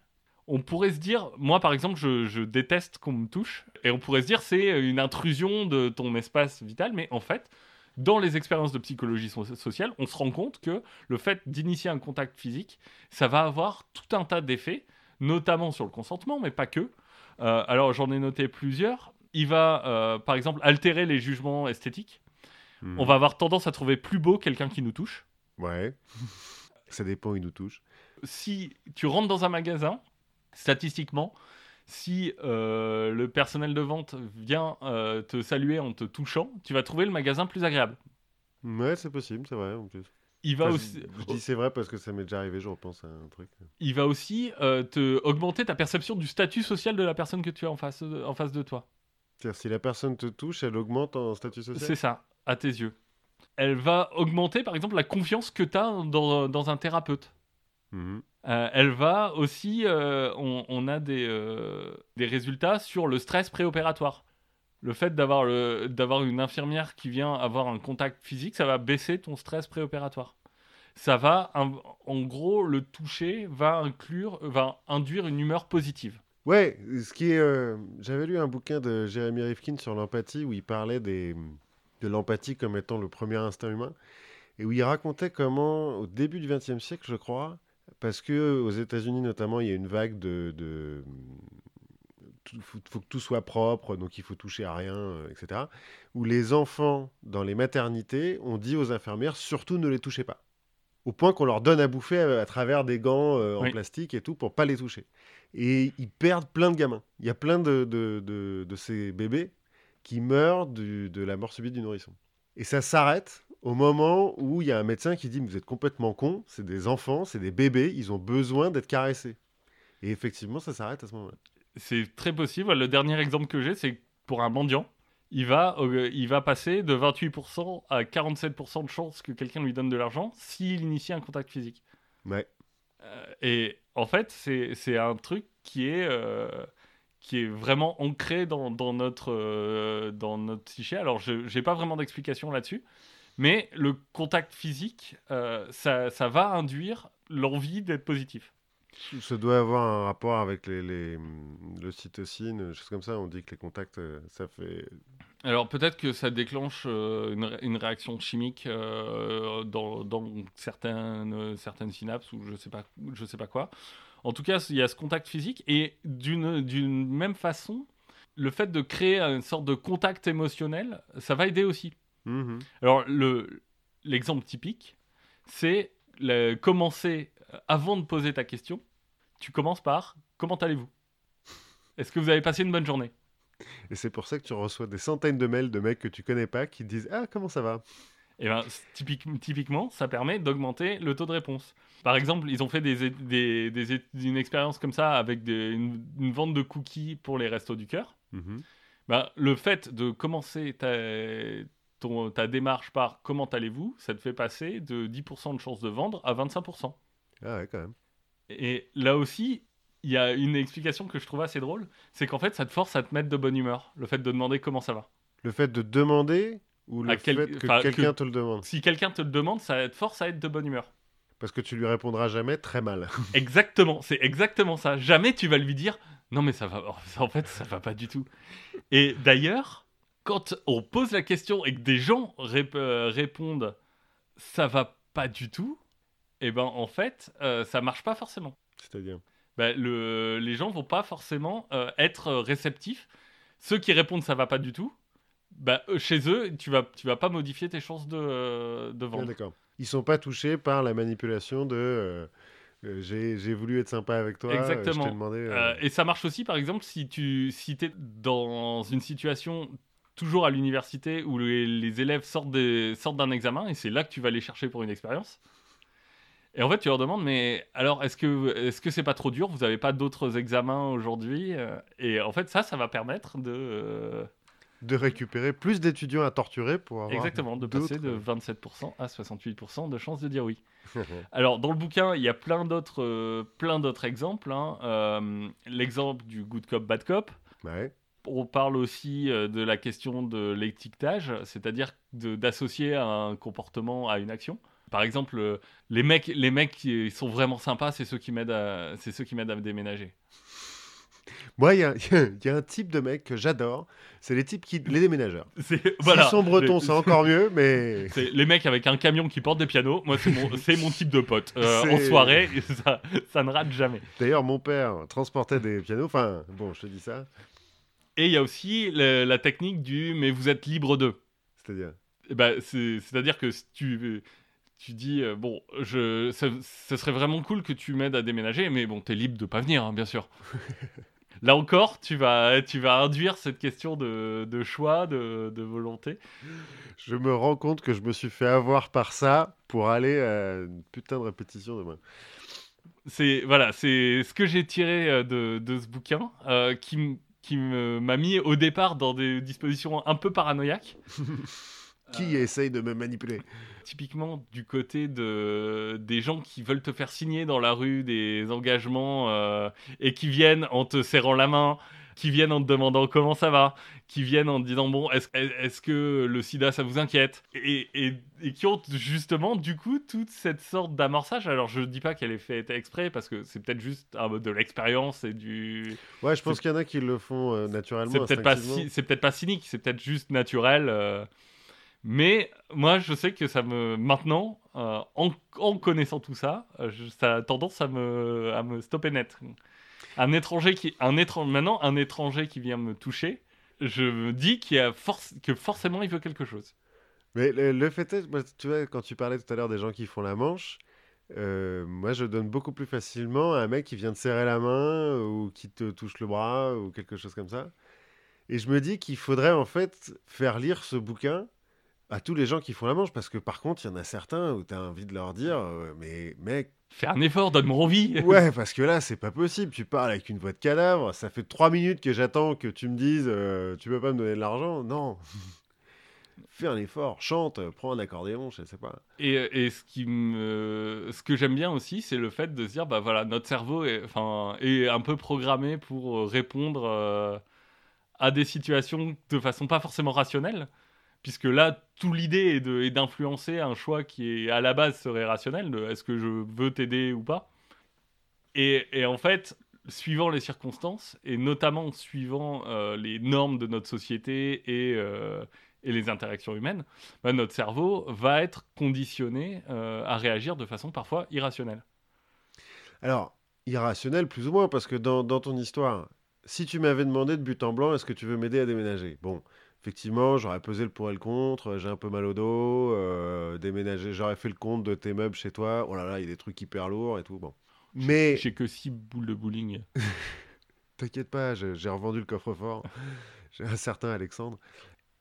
on pourrait se dire, moi par exemple, je, je déteste qu'on me touche, et on pourrait se dire c'est une intrusion de ton espace vital, mais en fait, dans les expériences de psychologie so- sociale, on se rend compte que le fait d'initier un contact physique, ça va avoir tout un tas d'effets, notamment sur le consentement, mais pas que. Euh, alors j'en ai noté plusieurs. Il va, euh, par exemple, altérer les jugements esthétiques. Mhm. On va avoir tendance à trouver plus beau quelqu'un qui nous touche. Ouais. <laughs> Ça dépend, ils nous touchent. si tu rentres dans un magasin, statistiquement, si euh, le personnel de vente vient euh, te saluer en te touchant, tu vas trouver le magasin plus agréable. Ouais, c'est possible, c'est vrai. En plus. Il va Enfin, aussi, je, dis c'est vrai parce que ça m'est déjà arrivé, je repense à un truc. il va aussi euh, te augmenter ta perception du statut social de la personne que tu as en face, en face de toi. C'est-à-dire, si la personne te touche, elle augmente en statut C'est social ça, à tes yeux. Elle va augmenter, par exemple, la confiance que tu as dans, dans un thérapeute. Mhm. Euh, elle va aussi, euh, on, on a des, euh, des résultats sur le stress préopératoire. Le fait d'avoir une infirmière qui vient avoir un contact physique, ça va baisser ton stress préopératoire. Ça va, un- en gros, le toucher va inclure, va induire une humeur positive. Ouais, ce qui est. J'avais lu un bouquin de Jérémy Rifkin sur l'empathie où il parlait des, de l'empathie comme étant le premier instinct humain, et où il racontait comment, au début du XXe siècle, je crois, parce que aux États-Unis notamment, il y a une vague de, de il faut, faut, que tout soit propre, donc il faut toucher à rien, euh, etc. Où les enfants dans les maternités ont dit aux infirmières surtout ne les touchez pas, au point qu'on leur donne à bouffer à, à travers des gants euh, en Oui. plastique et tout pour pas les toucher. Et ils perdent plein de gamins. Il y a plein de, de, de- de ces bébés qui meurent du- de la mort subite du nourrisson. Et ça s'arrête au moment où il y a un médecin qui dit Vous êtes complètement con, c'est des enfants, c'est des bébés, ils ont besoin d'être caressés. Et effectivement, ça s'arrête à ce moment-là. C'est très possible. Le dernier exemple que j'ai, c'est pour un mendiant. Il va, euh, il va passer de 28% à 47% de chances que quelqu'un lui donne de l'argent s'il initie un contact physique. Ouais. Euh, et en fait, c'est c'est un truc qui est, euh, qui est vraiment ancré dans, dans notre, euh, dans notre psyché. Alors, je n'ai pas vraiment d'explication là-dessus, mais le contact physique, euh, ça, ça va induire l'envie d'être positif. Ça doit avoir un rapport avec les, les, l'ocytocine, des choses comme ça. On dit que les contacts, euh, ça fait. Alors peut-être que ça déclenche euh, une, une réaction chimique dans, dans certaines, certaines synapses ou je sais pas, je sais pas quoi. En tout cas, il y a ce contact physique et d'une même façon, le fait de créer une sorte de contact émotionnel, ça va aider aussi. Mhm. Alors le l'exemple typique, c'est le- commencer euh, avant de poser ta question. Tu commences par comment allez-vous? Est-ce que vous avez passé une bonne journée? Et c'est pour ça que tu reçois des centaines de mails de mecs que tu connais pas qui te disent Ah, comment ça va? Et ben, c- typique- typiquement, ça permet d'augmenter le taux de réponse. Par exemple, ils ont fait des, une expérience comme ça avec des- une, une vente de cookies pour les restos du cœur. Ben, le fait de commencer ta, ton- ta démarche par comment allez-vous, ça te fait passer de 10% de chance de vendre à 25%. Ah, ouais, quand même. Et là aussi, il y a une explication que je trouve assez drôle, c'est qu'en fait, ça te force à te mettre de bonne humeur, le fait de demander comment ça va. Le fait de demander ou le quel- fait que enfin, quelqu'un que- te le demande? Si quelqu'un te le demande, ça te force à être de bonne humeur. Parce que tu lui répondras jamais très mal. <laughs> Exactement, c'est exactement ça. Jamais tu vas lui dire non mais ça va en fait ça va pas du tout. Et d'ailleurs, quand on pose la question et que des gens rép- euh, répondent ça va pas du tout, et ben en fait euh, ça marche pas forcément. C'est-à-dire? Ben, le, les gens vont pas forcément euh, être réceptifs. Ceux qui répondent ça va pas du tout, ben, eux, chez eux tu vas tu vas pas modifier tes chances de, euh, de Ah, vendre. D'accord. Ils sont pas touchés par la manipulation de euh, euh, j'ai voulu être sympa avec toi. euh, Exactement. je t'ai demandé. euh, Euh, et ça marche aussi, par exemple, si tu si es dans une situation toujours à l'université où les, les élèves sortent des- sortent d'un examen et c'est là que tu vas les chercher pour une expérience. Et en fait, tu leur demandes, mais alors, est-ce que est-ce que c'est pas trop dur? Vous n'avez pas d'autres examens aujourd'hui? Euh, Et en fait, ça, ça va permettre de euh, de récupérer plus d'étudiants à torturer pour avoir exactement de passer de d'autres- 27% à 68% de chances de dire oui. <laughs> Alors, dans le bouquin, il y a plein d'autres euh, plein d'autres exemples. hein. Euh, L'exemple du good cop, bad cop. ouais. On parle aussi euh, de la question de l'étiquetage, c'est-à-dire d'associer un comportement à une action. Par exemple, euh, les mecs, les mecs qui sont vraiment sympas, c'est ceux qui m'aident à, c'est ceux qui m'aident à me déménager. Moi, il y, a- <laughs> il y a un type de mec que j'adore. C'est les types qui. les déménageurs. <laughs> C'est voilà. Sont bretons, c'est encore mieux, mais. <laughs> C'est les mecs avec un camion qui porte des pianos. Moi, c'est mon, c'est mon type de pote. Euh, en soirée, ça, ça ne rate jamais. D'ailleurs, mon père transportait des pianos. Enfin, bon, je te dis ça. Et il y a aussi le- la technique du mais vous êtes libre d'eux. C'est-à-dire? C'est- C'est-à-dire que si tu, tu dis, euh, bon, je, ça, ça serait vraiment cool que tu m'aides à déménager, mais bon, t'es libre de pas venir, hein, bien sûr. <laughs> Là encore, tu vas, tu vas induire cette question de, de choix, de, de volonté. Je me rends compte que je me suis fait avoir par ça pour aller à une putain de répétition demain. C'est voilà, c'est ce que j'ai tiré euh, de, de ce bouquin, euh, qui, qui m'a mis au départ dans des dispositions un peu paranoïaques. <laughs> Qui essaye de me manipuler? typiquement du côté de des gens qui veulent te faire signer dans la rue des engagements euh, et qui viennent en te serrant la main, qui viennent en te demandant comment ça va, qui viennent en te disant bon est-ce que le sida ça vous inquiète? Et, et, et qui ont justement du coup toute cette sorte d'amorçage. Alors je dis pas qu'elle est faite exprès parce que c'est peut-être juste un mode de l'expérience et du Ouais, je pense qu'il y en a qui le font euh, naturellement. c'est peut-être pas si- cynique, c'est peut-être juste naturel. euh, Mais moi, je sais que ça me. Maintenant, euh, en, en connaissant tout ça, je- ça a tendance à me, à me stopper net. Un étranger qui. Un maintenant, un étranger qui vient me toucher, je me dis qu'il a force, que forcément il veut quelque chose. Mais le, fait est, tu vois, quand tu parlais tout à l'heure des gens qui font la manche, euh, moi je donne beaucoup plus facilement à un mec qui vient te serrer la main ou qui te touche le bras ou quelque chose comme ça. Et je me dis qu'il faudrait en fait faire lire ce bouquin à tous les gens qui font la manche parce que par contre, il y en a certains où tu as envie de leur dire euh, Mais mec, Fais un effort, donne-moi envie. <laughs> ouais, parce que là, c'est pas possible. Tu parles avec une voix de cadavre. Ça fait trois minutes que j'attends que tu me dises euh, Tu peux pas me donner de l'argent? Non. <laughs> Fais un effort, chante, prends un accordéon, je sais pas. Et, et ce, qui me, ce que j'aime bien aussi, c'est le fait de se dire, bah voilà, notre cerveau est, est un peu programmé pour euh, répondre euh, à des situations de façon pas forcément rationnelle, puisque là, tout l'idée est d'influencer un choix qui à la base serait rationnel, est-ce que je veux t'aider ou pas. Et, en fait, suivant les circonstances, et notamment suivant euh, les normes de notre société et, euh, les interactions humaines, bah, notre cerveau va être conditionné euh, à réagir de façon parfois irrationnelle. Alors, irrationnel plus ou moins, parce que dans, dans ton histoire, si tu m'avais demandé de but en blanc, est-ce que tu veux m'aider à déménager? Bon, effectivement, j'aurais pesé le pour et le contre, j'ai un peu mal au dos, euh, déménager, j'aurais fait le compte de tes meubles chez toi, oh là là, il y a des trucs hyper lourds et tout, bon. Mais J'ai que 6 boules de bowling. <laughs> t'inquiète pas, j'ai revendu le coffre-fort, <laughs> j'ai un certain Alexandre.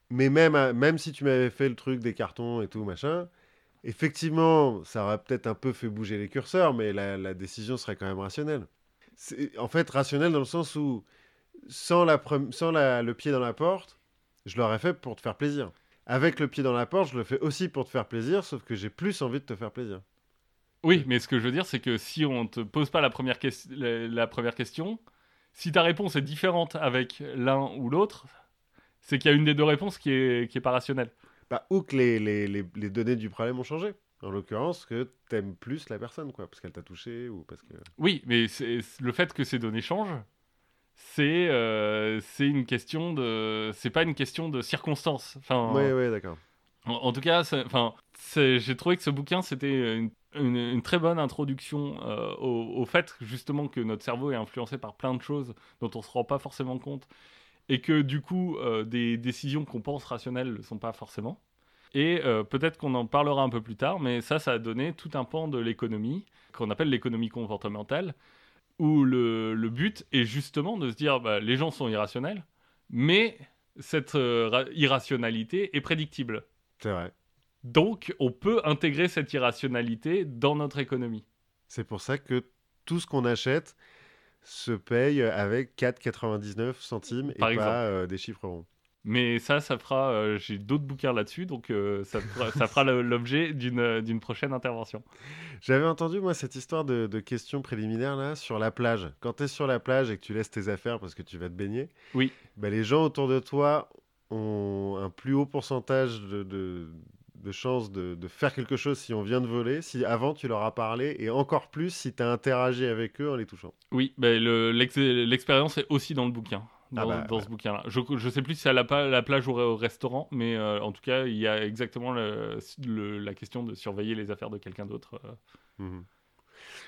Mais même, à- même si tu m'avais fait le truc des cartons et tout, machin, effectivement, ça aurait peut-être un peu fait bouger les curseurs, mais la, la décision serait quand même rationnelle. En fait rationnel dans le sens où, sans, la sans la- le pied dans la porte, je l'aurais fait pour te faire plaisir. Avec le pied dans la porte, je le fais aussi pour te faire plaisir, sauf que j'ai plus envie de te faire plaisir. Oui, mais ce que je veux dire, c'est que si on te pose pas la première, la, la première question, si ta réponse est différente avec l'un ou l'autre, c'est qu'il y a une des deux réponses qui est, qui est pas rationnelle. Bah, ou que les, les, les, les données du problème ont changé. En l'occurrence, que t'aimes plus la personne, quoi, parce qu'elle t'a touché ou parce que. Oui, mais le fait que ces données changent, c'est euh, c'est une question de, c'est pas une question de circonstance. Enfin, Oui, oui, d'accord. En, en tout cas, enfin, j'ai trouvé que ce bouquin c'était une, une- une très bonne introduction euh, au, au fait justement que notre cerveau est influencé par plein de choses dont on se rend pas forcément compte et que du coup euh, des décisions qu'on pense rationnelles ne le sont pas forcément. Et peut-être qu'on en parlera un peu plus tard, mais ça, ça a donné tout un pan de l'économie qu'on appelle l'économie comportementale, où le, le but est justement de se dire bah, les gens sont irrationnels, mais cette euh, ra- irrationalité est prédictible. C'est vrai. Donc, on peut intégrer cette irrationalité dans notre économie. C'est pour ça que tout ce qu'on achète se paye avec 4,99 centimes et pas euh, des chiffres ronds. Mais ça, ça fera. euh, J'ai d'autres bouquins là-dessus, donc euh, ça fera, ça fera le- l'objet d'une euh, d'une prochaine intervention. J'avais entendu, moi, cette histoire de, de questions préliminaires là, sur la plage. Quand tu es sur la plage et que tu laisses tes affaires parce que tu vas te baigner, Oui. bah, les gens autour de toi ont un plus haut pourcentage de, de, de chances de, de faire quelque chose si on vient de voler, si avant tu leur as parlé, et encore plus si tu as interagi avec eux en les touchant. Oui, le- l'ex- l'expérience est aussi dans le bouquin. Dans, Ah bah, dans ce bouquin-là. Je, je sais plus si c'est à la, la plage ou au restaurant, mais euh, en tout cas, il y a exactement le- le- la question de surveiller les affaires de quelqu'un d'autre. euh.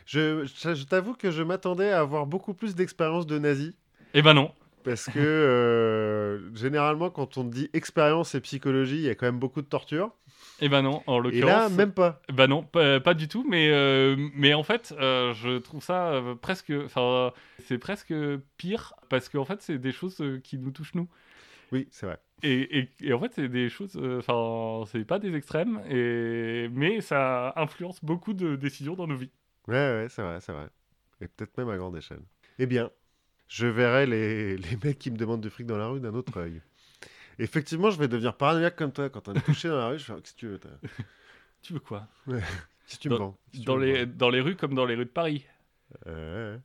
Je, je- je t'avoue que je m'attendais à avoir beaucoup plus d'expérience de nazi. Eh ben non. Parce que euh, généralement, quand on dit expérience et psychologie, il y a quand même beaucoup de torture. Eh ben non, en Et l'occurrence. là, même pas. Bah non, pas, pas du tout, mais, euh, mais en fait, euh, je trouve ça euh, presque. Enfin, c'est presque pire parce qu'en fait, c'est des choses qui nous touchent nous. Oui, c'est vrai. Et, et- et en fait, c'est des choses. Enfin, c'est pas des extrêmes, et, mais ça influence beaucoup de décisions dans nos vies. Ouais, ouais, c'est vrai, c'est vrai. Et peut-être même à grande échelle. Eh bien, je verrai les, les mecs qui me demandent du fric dans la rue d'un autre œil. Effectivement, je vais devenir paranoïaque comme toi. Quand on est touché dans la rue, je fais Qu'est-ce que tu veux <laughs> Tu veux quoi que tu me vends dans les, dans les rues comme dans les rues de Paris. Euh.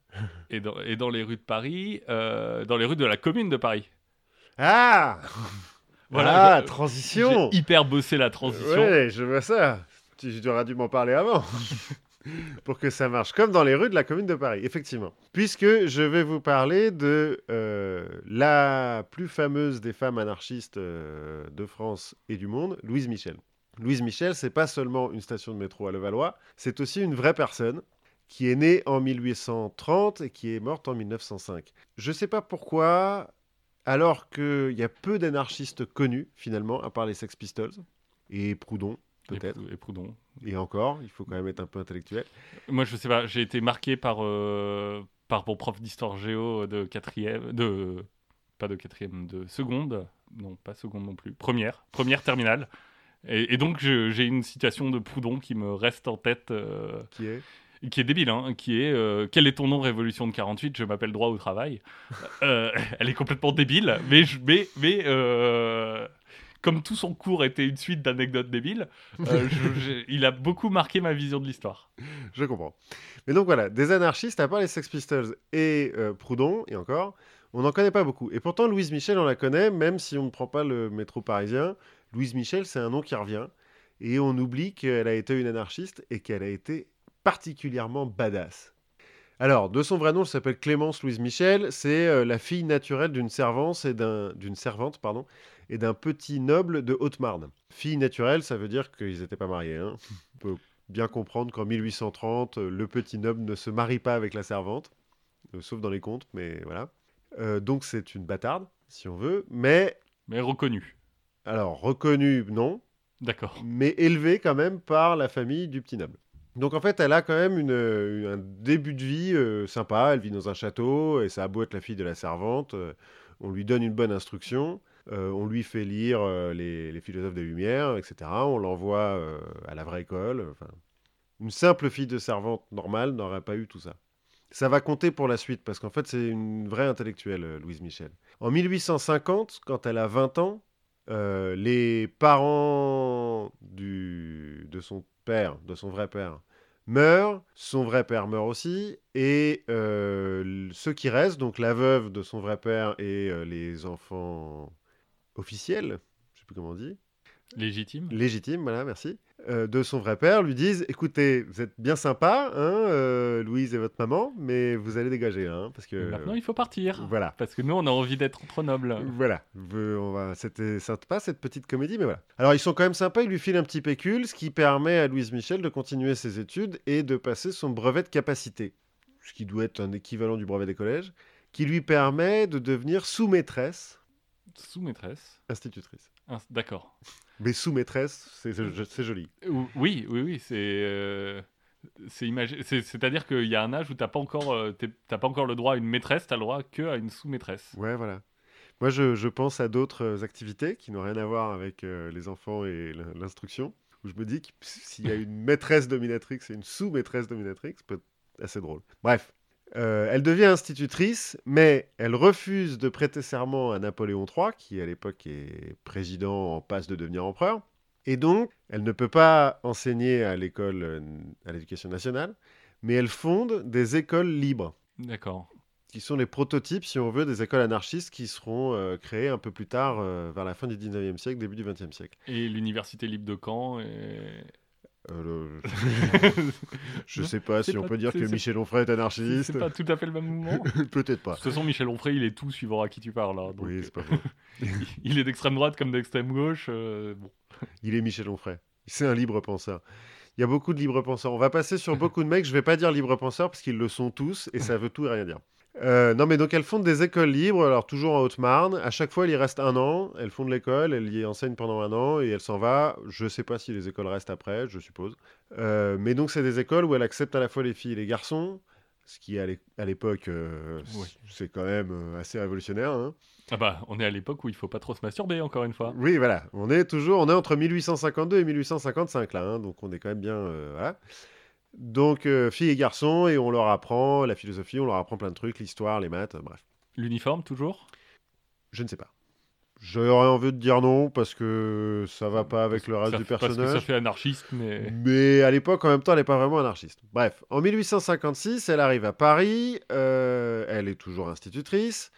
Et dans, et dans les rues de Paris, euh, dans les rues de la commune de Paris. Ah <laughs> Voilà, Ah, transition J'ai hyper bossé la transition. Ouais, je vois ça. Tu aurais dû m'en parler avant. <laughs> <laughs> pour que ça marche comme dans les rues de la commune de Paris, effectivement. Puisque je vais vous parler de euh, la plus fameuse des femmes anarchistes euh, de France et du monde, Louise Michel. Louise Michel, c'est pas seulement une station de métro à Levallois, c'est aussi une vraie personne qui est née en 1830 et qui est morte en 1905. Je sais pas pourquoi, alors qu'il y a peu d'anarchistes connus, finalement, à part les Sex Pistols et Proudhon, peut-être. Et Proudhon. Et encore, il faut quand même être un peu intellectuel. Moi, je sais pas, j'ai été marqué par, euh, par mon prof d'histoire géo de quatrième, de pas de quatrième, de seconde, non pas seconde non plus, première, première terminale. Et, et donc j'ai une citation de Proudhon qui me reste en tête, euh, Qui est? qui est débile, hein, qui est euh, Quel est ton nom, Révolution de 48 Je m'appelle droit au travail. Euh, <laughs> elle est complètement débile, mais, je- mais, mais euh, comme tout son cours était une suite d'anecdotes débiles, euh, <laughs> je- je- il a beaucoup marqué ma vision de l'histoire. Je comprends. Mais donc voilà, des anarchistes, à part les Sex Pistols et euh, Proudhon, et encore, on n'en connaît pas beaucoup. Et pourtant, Louise Michel, on la connaît, même si on ne prend pas le métro parisien. Louise Michel, c'est un nom qui revient. Et on oublie qu'elle a été une anarchiste et qu'elle a été particulièrement badass. Alors, de son vrai nom, elle s'appelle Clémence Louise Michel. C'est euh, la fille naturelle d'une servante et d'un- d'une servante, pardon, et d'un petit noble de Haute-Marne. Fille naturelle, ça veut dire qu'ils n'étaient pas mariés. Hein. On peut bien comprendre qu'en 1830, euh, le petit noble ne se marie pas avec la servante, euh, sauf dans les contes, mais voilà. Euh, donc c'est une bâtarde, si on veut, mais Mais reconnu. alors reconnue, non, D'accord. mais élevée quand même par la famille du petit noble. Donc en fait, elle a quand même une, une- un début de vie euh, sympa. Elle vit dans un château et ça a beau être la fille de la servante. euh, on lui donne une bonne instruction. Euh, on lui fait lire euh, les, philosophes des Lumières, etc. On l'envoie euh, à la vraie école. Une simple fille de servante normale n'aurait pas eu tout ça. Ça va compter pour la suite parce qu'en fait, c'est une vraie intellectuelle, Louise Michel. En 1850, quand elle a 20 ans, les parents de son père, de son vrai père, meurent, son vrai père meurt aussi, et ceux qui restent, donc la veuve de son vrai père et les enfants officiels, je sais plus comment on dit, Légitime. légitimes, voilà, merci, euh, de son vrai père lui disent écoutez, vous êtes bien sympa, hein, euh, Louise et votre maman, mais vous allez dégager, hein, parce que Maintenant, il faut partir. voilà. Parce que nous, on a envie d'être trop nobles. Voilà, on va... c'était sympa cette petite comédie, mais voilà. Alors ils sont quand même sympas, ils lui filent un petit pécule, ce qui permet à Louise Michel de continuer ses études et de passer son brevet de capacité, ce qui doit être un équivalent du brevet des collèges, qui lui permet de devenir sous-maîtresse, Sous-maîtresse. institutrice. Ah, D'accord. Mais sous-maîtresse, c'est joli. Ou- Oui, oui, oui, c'est. euh, C'est-à-dire qu'il y a un âge où t'as pas encore, euh, pas encore le droit à une maîtresse, t'as le droit que à une sous-maîtresse. Ouais, voilà. Moi, je, je pense à d'autres euh, activités qui n'ont rien à voir avec euh, les enfants et l'in- l'instruction, où je me dis que s'il y a une maîtresse dominatrix et une sous-maîtresse dominatrix, ça peut être assez drôle. Bref, Euh, elle devient institutrice, mais elle refuse de prêter serment à Napoléon III, qui à l'époque est président en passe de devenir empereur. Et donc, elle ne peut pas enseigner à l'école, euh, à l'éducation nationale, mais elle fonde des écoles libres D'accord. qui sont les prototypes, si on veut, des écoles anarchistes qui seront euh, créées un peu plus tard, euh, vers la fin du 19e siècle, début du 20e siècle. Et l'université libre de Caen. Et... Euh, le- <laughs> Je sais pas si on pas- peut dire que Michel Onfray est anarchiste. c'est pas tout à fait le même mouvement. <laughs> Peut-être De pas. toute façon, Michel Onfray, il est tout suivant à qui tu parles. hein, donc, Oui, c'est pas faux. <laughs> il est d'extrême droite comme d'extrême gauche. euh, bon. Il est Michel Onfray. C'est un libre penseur. Il y a beaucoup de libres penseurs. On va passer sur beaucoup de mecs. Je vais pas dire libre penseurs parce qu'ils le sont tous et ça veut tout et rien dire. Euh, non, mais donc elles fondent des écoles libres, alors toujours en Haute-Marne. À chaque fois, il y reste un an. Elles fondent l'école, elles y enseignent pendant un an et elle s'en va. Je sais pas si les écoles restent après, je suppose. Euh, mais donc, c'est des écoles où elle accepte à la fois les filles et les garçons, ce qui à l'é- à l'époque, euh, c'est quand même assez révolutionnaire. hein. Ah bah, on est à l'époque où il faut pas trop se masturber, encore une fois. Oui, voilà. On est toujours, on est entre 1852 et 1855 là, hein, donc on est quand même bien, voilà. Donc euh, filles et garçons et on leur apprend la philosophie, on leur apprend plein de trucs, l'histoire, les maths, euh, bref. L'uniforme, toujours? Je ne sais pas. J'aurais envie de dire non parce que ça va pas avec le reste Ça du fait- Parce que ça personnage. fait anarchiste, mais. Mais à l'époque, en même temps, elle n'est pas vraiment anarchiste. Bref, en 1856, elle arrive à Paris. euh, elle est toujours institutrice.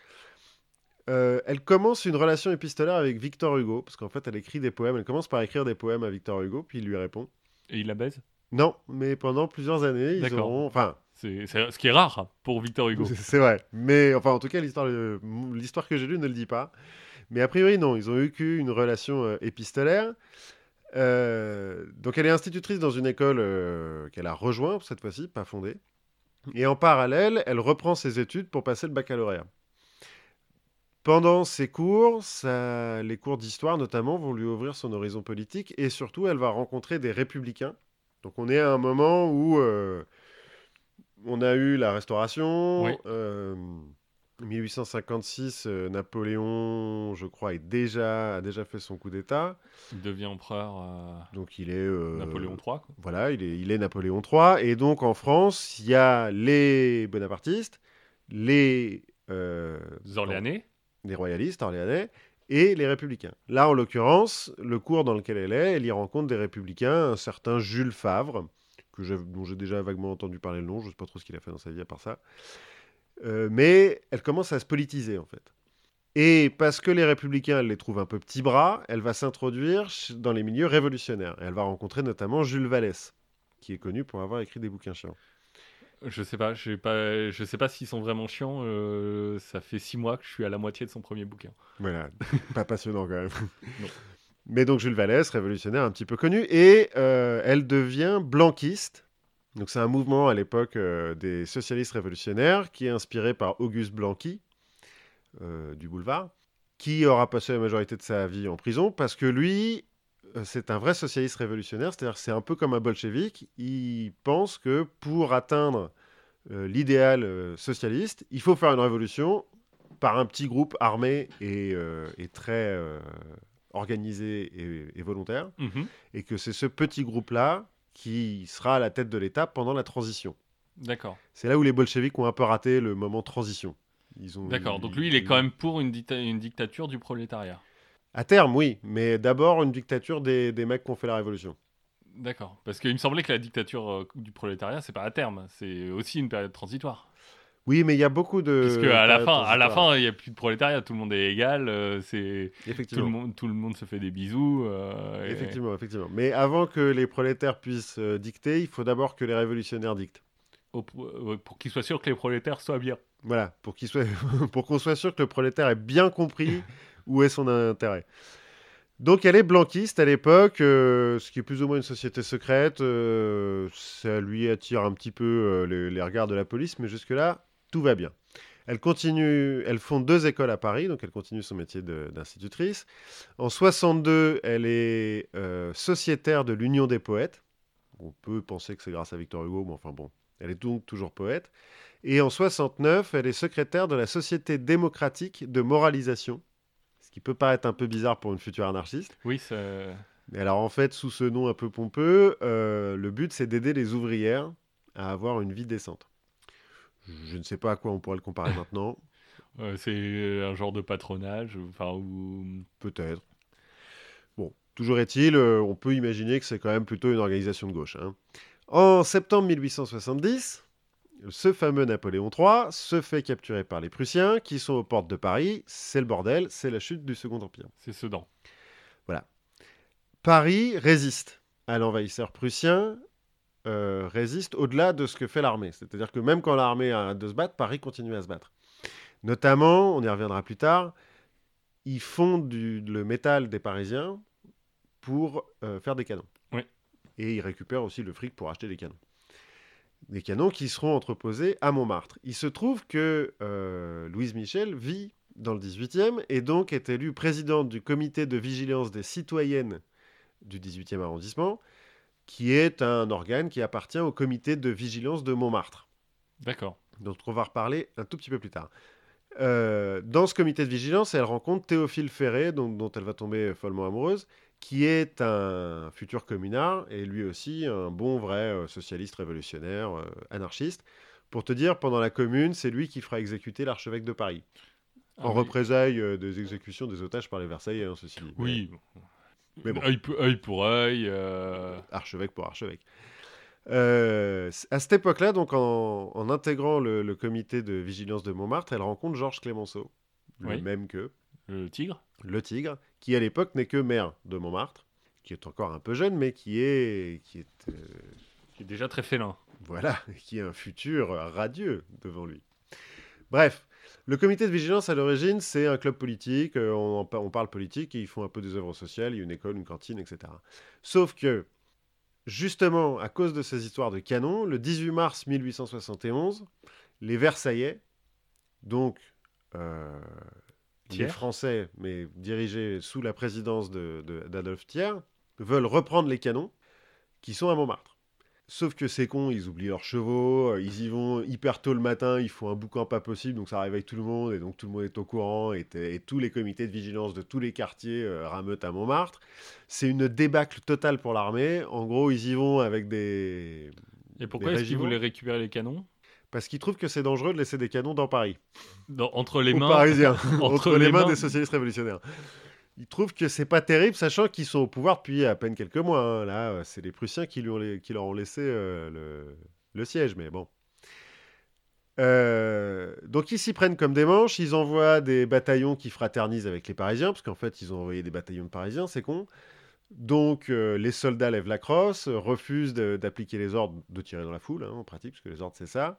Euh, elle commence une relation épistolaire avec Victor Hugo, parce qu'en fait, elle écrit des poèmes. Elle commence par écrire des poèmes à Victor Hugo, puis il lui répond. Et il la baise? Non, mais pendant plusieurs années, ils auront. Enfin, C'est ce qui est rare pour Victor Hugo. <laughs> c'est- vrai. Mais enfin, en tout cas, l'histoire l'histoire que j'ai lue ne le dit pas. Mais a priori, non, ils ont eu qu'une relation euh, épistolaire. Euh, donc, elle est institutrice dans une école euh, qu'elle a rejoint cette fois-ci, pas fondée. Et en parallèle, elle reprend ses études pour passer le baccalauréat. Pendant ses cours, ça- les cours d'histoire notamment vont lui ouvrir son horizon politique et surtout, elle va rencontrer des républicains. Donc, on est à un moment où euh, on a eu la Restauration. Oui. euh, 1856, euh, Napoléon, je crois, est déjà, a déjà fait son coup d'État. Il devient empereur euh, Donc, il est. euh, Napoléon III. quoi. voilà, il est, il est Napoléon III. Et donc en France, il y a les bonapartistes, les, Les Orléanais. les royalistes orléanais et les républicains. Là, en l'occurrence, le cours dans lequel elle est, elle y rencontre des républicains, un certain Jules Favre, dont j'ai déjà vaguement entendu parler le nom, je ne sais pas trop ce qu'il a fait dans sa vie à part ça. Euh, mais elle commence à se politiser en fait. Et parce que les républicains, elle les trouve un peu petits bras, elle va s'introduire dans les milieux révolutionnaires. Elle va rencontrer notamment Jules Vallès, qui est connu pour avoir écrit des bouquins chiants. Je sais pas, je sais pas s'ils sont vraiment chiants. euh, ça fait six mois que je suis à la moitié de son premier bouquin. Voilà, <laughs> pas passionnant quand même. Non. Mais donc Jules Vallès, révolutionnaire un petit peu connu, et euh, elle devient blanquiste. Donc c'est un mouvement à l'époque euh, des socialistes révolutionnaires qui est inspiré par Auguste Blanqui du boulevard, qui aura passé la majorité de sa vie en prison parce que lui, c'est un vrai socialiste révolutionnaire, c'est-à-dire c'est un peu comme un bolchevique. Il pense que pour atteindre euh, l'idéal euh, socialiste, il faut faire une révolution par un petit groupe armé et, euh, et très euh, organisé et, et volontaire, Mhm. et que c'est ce petit groupe-là qui sera à la tête de l'État pendant la transition. D'accord. C'est là où les bolcheviks ont un peu raté le moment transition. D'accord. Donc lui, il est quand même pour une dictature du prolétariat. À terme, oui, mais d'abord une dictature des, des mecs qui ont fait la révolution. D'accord. Parce qu'il me semblait que la dictature euh, du prolétariat, c'est pas à terme, c'est aussi une période transitoire. Oui, mais il y a beaucoup de. Parce qu'à la fin, à la fin, il y a plus de prolétariat, tout le monde est égal, euh, c'est tout le monde, tout le monde se fait des bisous. euh, et- Effectivement, effectivement. Mais avant que les prolétaires puissent dicter, il faut d'abord que les révolutionnaires dictent. au- pour qu'ils soient sûrs que les prolétaires soient bien. Voilà, pour qu'il soit, <laughs> pour qu'on soit sûr que le prolétaire ait bien compris <laughs> où est son intérêt? Donc elle est blanquiste à l'époque, euh, ce qui est plus ou moins une société secrète. euh, ça lui attire un petit peu euh, les, les regards de la police, mais jusque-là, tout va bien. Elle continue, elle fonde deux écoles à Paris, donc elle continue son métier d'institutrice. En 62, elle est sociétaire de l'Union des poètes. On peut penser que c'est grâce à Victor Hugo, mais enfin bon, elle est donc toujours poète. Et en 69, elle est secrétaire de la Société démocratique de moralisation, qui peut paraître un peu bizarre pour une future anarchiste. Oui, ça- Mais alors en fait, sous ce nom un peu pompeux, euh, le but c'est d'aider les ouvrières à avoir une vie décente. Je ne sais pas à quoi on pourrait le comparer <laughs> maintenant, euh, c'est un genre de patronage, enfin, où... peut-être. Bon, toujours est-il, euh, on peut imaginer que c'est quand même plutôt une organisation de gauche. hein. En septembre 1870, ce fameux Napoléon III se fait capturer par les Prussiens qui sont aux portes de Paris. C'est le bordel, c'est la chute du Second Empire. c'est Sedan. Paris résiste à l'envahisseur prussien, euh, résiste au-delà de ce que fait l'armée. C'est-à-dire que même quand l'armée arrête de se battre, Paris continue à se battre. Notamment, on y reviendra plus tard, ils font du, le métal des Parisiens pour euh, faire des canons. Oui. Et ils récupèrent aussi le fric pour acheter des canons. Des canons qui seront entreposés à Montmartre. Il se trouve que euh, Louise Michel vit dans le 18e et donc est élue présidente du comité de vigilance des citoyennes du 18e arrondissement, qui est un organe qui appartient au comité de vigilance de Montmartre, D'accord. dont on va reparler un tout petit peu plus tard. Euh, dans ce comité de vigilance, elle rencontre Théophile Ferré, dont, dont elle va tomber follement amoureuse, qui est un futur communard et lui aussi un bon vrai euh, socialiste révolutionnaire, euh, anarchiste. Pour te dire, pendant la commune, c'est lui qui fera exécuter l'archevêque de Paris, Ah en oui. représailles euh, des exécutions des otages par les Versaillais, hein, ceci dit. Oui. Mais bon. Œil, pour- œil pour œil. euh, archevêque pour archevêque. Euh, à cette époque-là, donc en, en intégrant le, le comité de vigilance de Montmartre, elle rencontre Georges Clémenceau, le Oui. même que le tigre. le Tigre, qui à l'époque n'est que maire de Montmartre, qui est encore un peu jeune, mais qui est, qui est euh, Qui est déjà très félin. Voilà, <laughs> qui a un futur radieux devant lui. Bref, le comité de vigilance à l'origine, c'est un club politique, euh, on parle politique et ils font un peu des œuvres sociales, il y a une école, une cantine, etc. Sauf que, justement, à cause de ces histoires de canon, le 18 mars 1871, les Versaillais, donc euh, Français, mais dirigés sous la présidence de- de- d'Adolphe Thiers, veulent reprendre les canons qui sont à Montmartre. Sauf que ces cons, ils oublient leurs chevaux, euh, ils y vont hyper tôt le matin, ils font un boucan pas possible, donc ça réveille tout le monde, et donc tout le monde est au courant, et, tous les comités de vigilance de tous les quartiers euh, rameutent à Montmartre. C'est une débâcle totale pour l'armée. En gros, ils y vont avec des... Et pourquoi est-ce qu'ils voulaient récupérer les canons? Parce qu'ils trouvent que c'est dangereux de laisser des canons dans Paris. Dans- Entre les Aux mains. Parisiens, <laughs> entre entre, les, les mains mains. des socialistes révolutionnaires. Ils trouvent que c'est pas terrible, sachant qu'ils sont au pouvoir depuis à peine quelques mois. hein. Là, euh, c'est les Prussiens qui, lui ont, la- qui leur ont laissé euh, le, le siège, mais bon. Euh, donc ils s'y prennent comme des manches, ils envoient des bataillons qui fraternisent avec les Parisiens, parce qu'en fait ils ont envoyé des bataillons de Parisiens, c'est con. Donc euh, les soldats lèvent la crosse, refusent d'appliquer les ordres de tirer dans la foule, hein, en pratique, parce que les ordres c'est ça.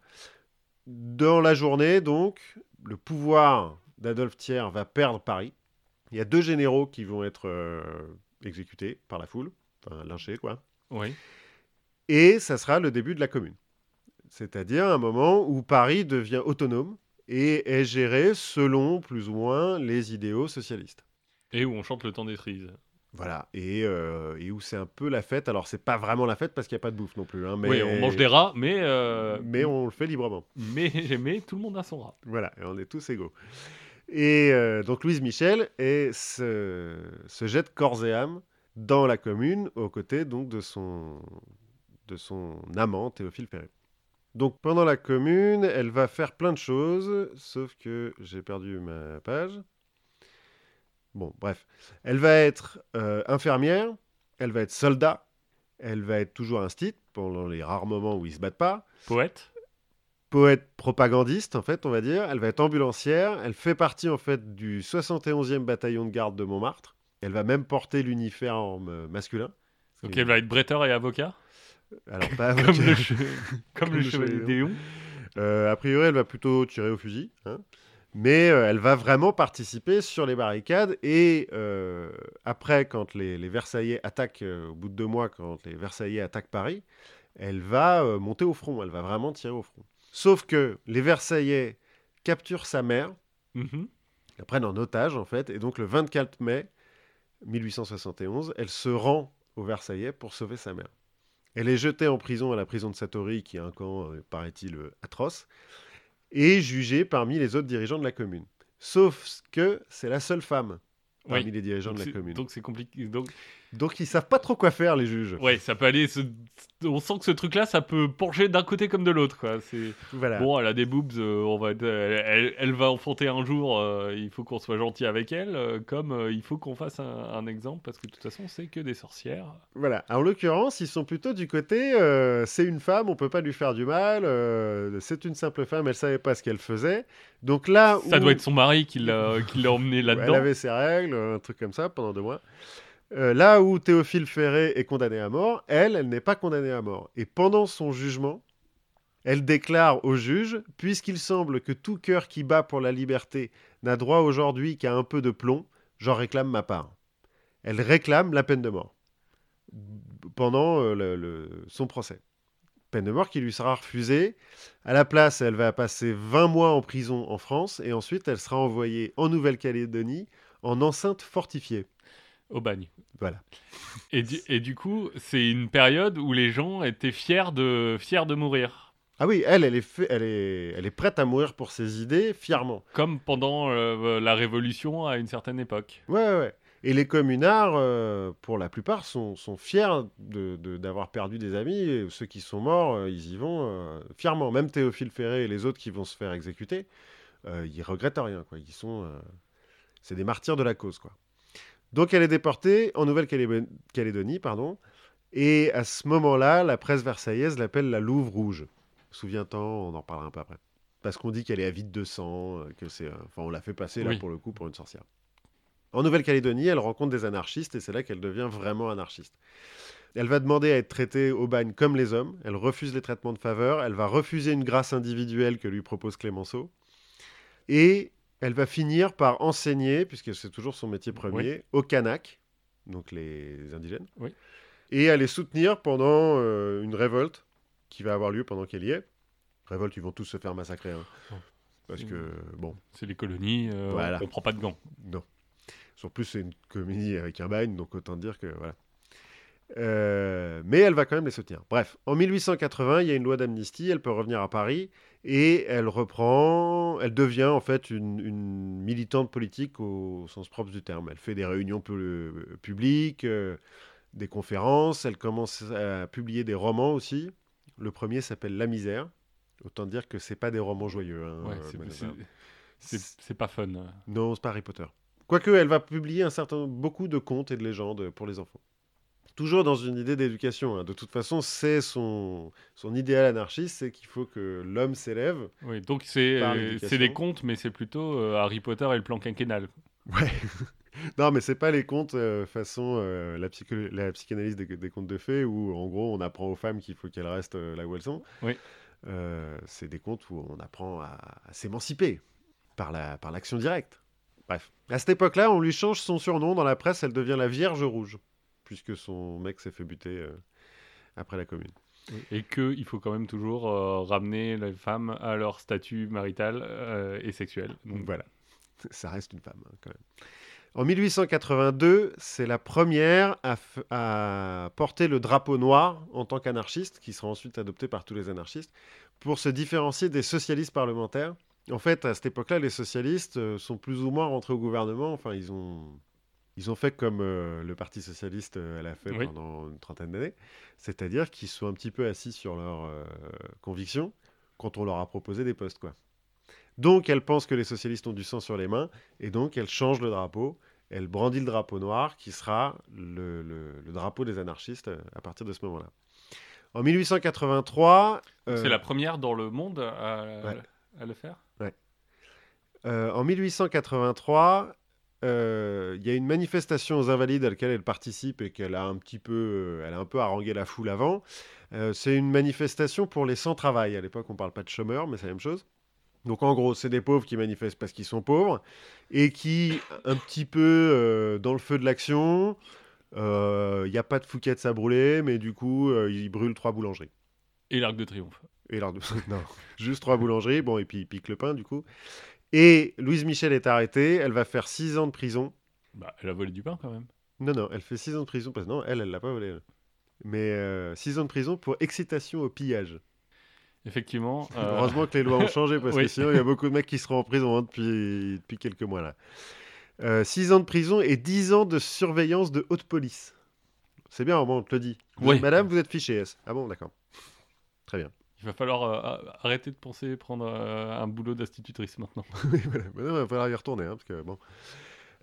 Dans la journée, donc, le pouvoir d'Adolphe Thiers va perdre Paris. Il y a deux généraux qui vont être euh, exécutés par la foule, enfin lynchés quoi. Oui. Et ça sera le début de la commune. C'est-à-dire un moment où Paris devient autonome et est géré selon plus ou moins les idéaux socialistes. Et où on chante le temps des cerises. Voilà, et, euh, et où c'est un peu la fête. Alors c'est pas vraiment la fête parce qu'il n'y a pas de bouffe non plus. hein, mais... Oui, on mange des rats, mais. euh, Mais on le fait librement. mais, <laughs> mais tout le monde a son rat. Voilà, et on est tous égaux. Et euh, donc Louise Michel se, se jette corps et âme dans la commune aux côtés donc de son, de son amant Théophile Ferré. Donc pendant la commune, elle va faire plein de choses, sauf que j'ai perdu ma page. Bon, bref. Elle va être euh, infirmière, elle va être soldat, elle va être toujours instite pendant les rares moments où ils se battent pas Poète poète propagandiste, en fait, on va dire. Elle va être ambulancière. Elle fait partie, en fait, du 71e bataillon de garde de Montmartre. Elle va même porter l'uniforme euh, masculin. Donc elle va être bretteur et avocat? Alors, pas Comme avocat. le, che- comme Comme le chevalier Déon. Euh, a priori, elle va plutôt tirer au fusil. hein. Mais euh, elle va vraiment participer sur les barricades. Et euh, après, quand les, les Versaillais attaquent, euh, au bout de deux mois, quand les Versaillais attaquent Paris, elle va monter au front. Elle va vraiment tirer au front. Sauf que les Versaillais capturent sa mère, Mhm. la prennent en otage, en fait. Et donc, le 24 mai 1871, elle se rend aux Versaillais pour sauver sa mère. Elle est jetée en prison à la prison de Satory, qui est un camp, paraît-il, atroce, et jugée parmi les autres dirigeants de la commune. Sauf que c'est la seule femme parmi Oui. les dirigeants Donc de la commune. Donc, Donc c'est compliqué. Donc, ils savent pas trop quoi faire, les juges. ouais, ça peut aller. ce- On sent que ce truc-là, ça peut pencher d'un côté comme de l'autre. quoi. C'est Voilà. bon, elle a des boobs. euh, on va, elle, elle- elle va enfanter un jour. euh, il faut qu'on soit gentil avec elle. euh, comme il faut qu'on fasse un, un exemple parce que de toute façon, c'est que des sorcières. Voilà. En l'occurrence, ils sont plutôt du côté c'est une femme, on peut pas lui faire du mal, c'est une simple femme, elle savait pas ce qu'elle faisait. Donc là Ça où doit être son mari qui l'a qui l'a emmené elle là-dedans. avait ses règles, un truc comme ça pendant deux mois. Euh, là où Théophile Ferré est condamné à mort, elle, elle n'est pas condamnée à mort. Et pendant son jugement, elle déclare au juge Puisqu'il semble que tout cœur qui bat pour la liberté n'a droit aujourd'hui qu'à un peu de plomb, j'en réclame ma part. Elle réclame la peine de mort pendant euh, son procès. Peine de mort qui lui sera refusée. À la place, elle va passer 20 mois en prison en France et ensuite elle sera envoyée en Nouvelle-Calédonie en enceinte fortifiée. Au bagne. Voilà. Et du, et du coup, c'est une période où les gens étaient fiers de, fiers de mourir. Ah oui, elle, elle est, fait- elle est, elle est prête à mourir pour ses idées, fièrement. Comme pendant euh, la Révolution à une certaine époque. Ouais, ouais, ouais. Et les communards, euh, pour la plupart, sont, sont fiers de- de- d'avoir perdu des amis. Et ceux qui sont morts, euh, ils y vont fièrement. Même Théophile Ferré et les autres qui vont se faire exécuter, ils regrettent rien. Quoi. Ils sont, c'est des martyrs de la cause. Quoi. Donc elle est déportée en Nouvelle-Calédonie, pardon. Et à ce moment-là, la presse versaillaise l'appelle la Louve Rouge. Souviens-t'en, on en parlera un peu après. Parce qu'on dit qu'elle est avide de sang, euh, que c'est, enfin, on l'a fait passer là Oui. pour le coup pour une sorcière. En Nouvelle-Calédonie, elle rencontre des anarchistes et c'est là qu'elle devient vraiment anarchiste. Elle va demander à être traitée au bagne comme les hommes. Elle refuse les traitements de faveur. Elle va refuser une grâce individuelle que lui propose Clémenceau. Et elle va finir par enseigner, puisque c'est toujours son métier premier, aux Kanaks, donc les indigènes. Oui. Et à les soutenir pendant euh, une révolte qui va avoir lieu pendant qu'elle y est. Révolte, ils vont tous se faire massacrer. hein. Oh. Parce que, bon, C'est les colonies, euh, Voilà. on prend pas de gants. non. En plus, c'est une comédie avec un bagne, donc autant dire que voilà. Euh, mais elle va quand même les soutenir. Bref, en 1880, il y a une loi d'amnistie, elle peut revenir à Paris et elle reprend, elle devient en fait une, une militante politique au sens propre du terme. Elle fait des réunions pu- publiques, euh, des conférences, elle commence à publier des romans aussi. Le premier s'appelle La misère. Autant dire que c'est pas des romans joyeux. hein, Ouais, euh, c'est- pas fun. euh. Non, c'est pas Harry Potter. Quoique, elle va publier un certain, beaucoup de contes et de légendes pour les enfants. Toujours dans une idée d'éducation. hein. De toute façon, c'est son, son idéal anarchiste, c'est qu'il faut que l'homme s'élève. Oui, donc c'est euh, des contes, mais c'est plutôt euh, Harry Potter et le plan quinquennal. Ouais. <laughs> non, mais c'est pas les contes euh, façon euh, la, psycho- la psychanalyse des, des contes de fées où, en gros, on apprend aux femmes qu'il faut qu'elles restent là où elles sont. Oui. C'est des contes où on apprend à, à s'émanciper par la par l'action directe. Bref. À cette époque-là, on lui change son surnom dans la presse, elle devient la Vierge Rouge, puisque son mec s'est fait buter euh, après la Commune. Et qu'il faut quand même toujours euh, ramener les femmes à leur statut marital euh, et sexuel. Donc, voilà, <laughs> ça reste une femme hein, quand même. En 1882, c'est la première à, à porter le drapeau noir en tant qu'anarchiste, qui sera ensuite adopté par tous les anarchistes, pour se différencier des socialistes parlementaires. En fait, à cette époque-là, les socialistes sont plus ou moins rentrés au gouvernement. Enfin, ils ont, ils ont fait comme euh, le Parti socialiste euh, l'a fait Oui. pendant une trentaine d'années, c'est-à-dire qu'ils sont un petit peu assis sur leurs euh, convictions quand on leur a proposé des postes, quoi. Donc, elle pense que les socialistes ont du sang sur les mains, et donc elle change le drapeau. Elle brandit le drapeau noir, qui sera le, le- le drapeau des anarchistes euh, à partir de ce moment-là. En 1883, euh, C'est la première dans le monde à, Ouais. à le faire? Euh, en 1883, euh, il y a une manifestation aux Invalides à laquelle elle participe et qu'elle a un petit peu, euh, elle a un peu harangué la foule avant. Euh, c'est une manifestation pour les sans-travail. À l'époque, on parle pas de chômeurs, mais c'est la même chose. Donc en gros, c'est des pauvres qui manifestent parce qu'ils sont pauvres et qui, un petit peu euh, dans le feu de l'action, il n'y a pas de Fouquet's à brûler, mais du coup, ils brûlent trois boulangeries. Et l'Arc de Triomphe. Et l'art de... <laughs> non, juste trois boulangeries, bon, et puis ils piquent le pain, du coup. Et Louise Michel est arrêtée, elle va faire six ans de prison. Bah, elle a volé du pain quand même. Non, non, elle fait six ans de prison, parce que non, elle, elle l'a pas volé. Mais euh, six ans de prison pour excitation au pillage. Effectivement. euh, <laughs> Heureusement que les lois ont changé, parce que sinon, il y a beaucoup de mecs qui seront en prison hein, depuis, depuis quelques mois, là. Euh, six ans de prison et dix ans de surveillance de haute police. C'est bien, au moins, on te le dit. Oui. Madame, vous êtes fichée S. Ah bon, d'accord. Très bien. Il va falloir euh, arrêter de penser prendre euh, un boulot d'institutrice maintenant. <laughs> Oui, voilà. Il va falloir y retourner. hein, parce que, bon.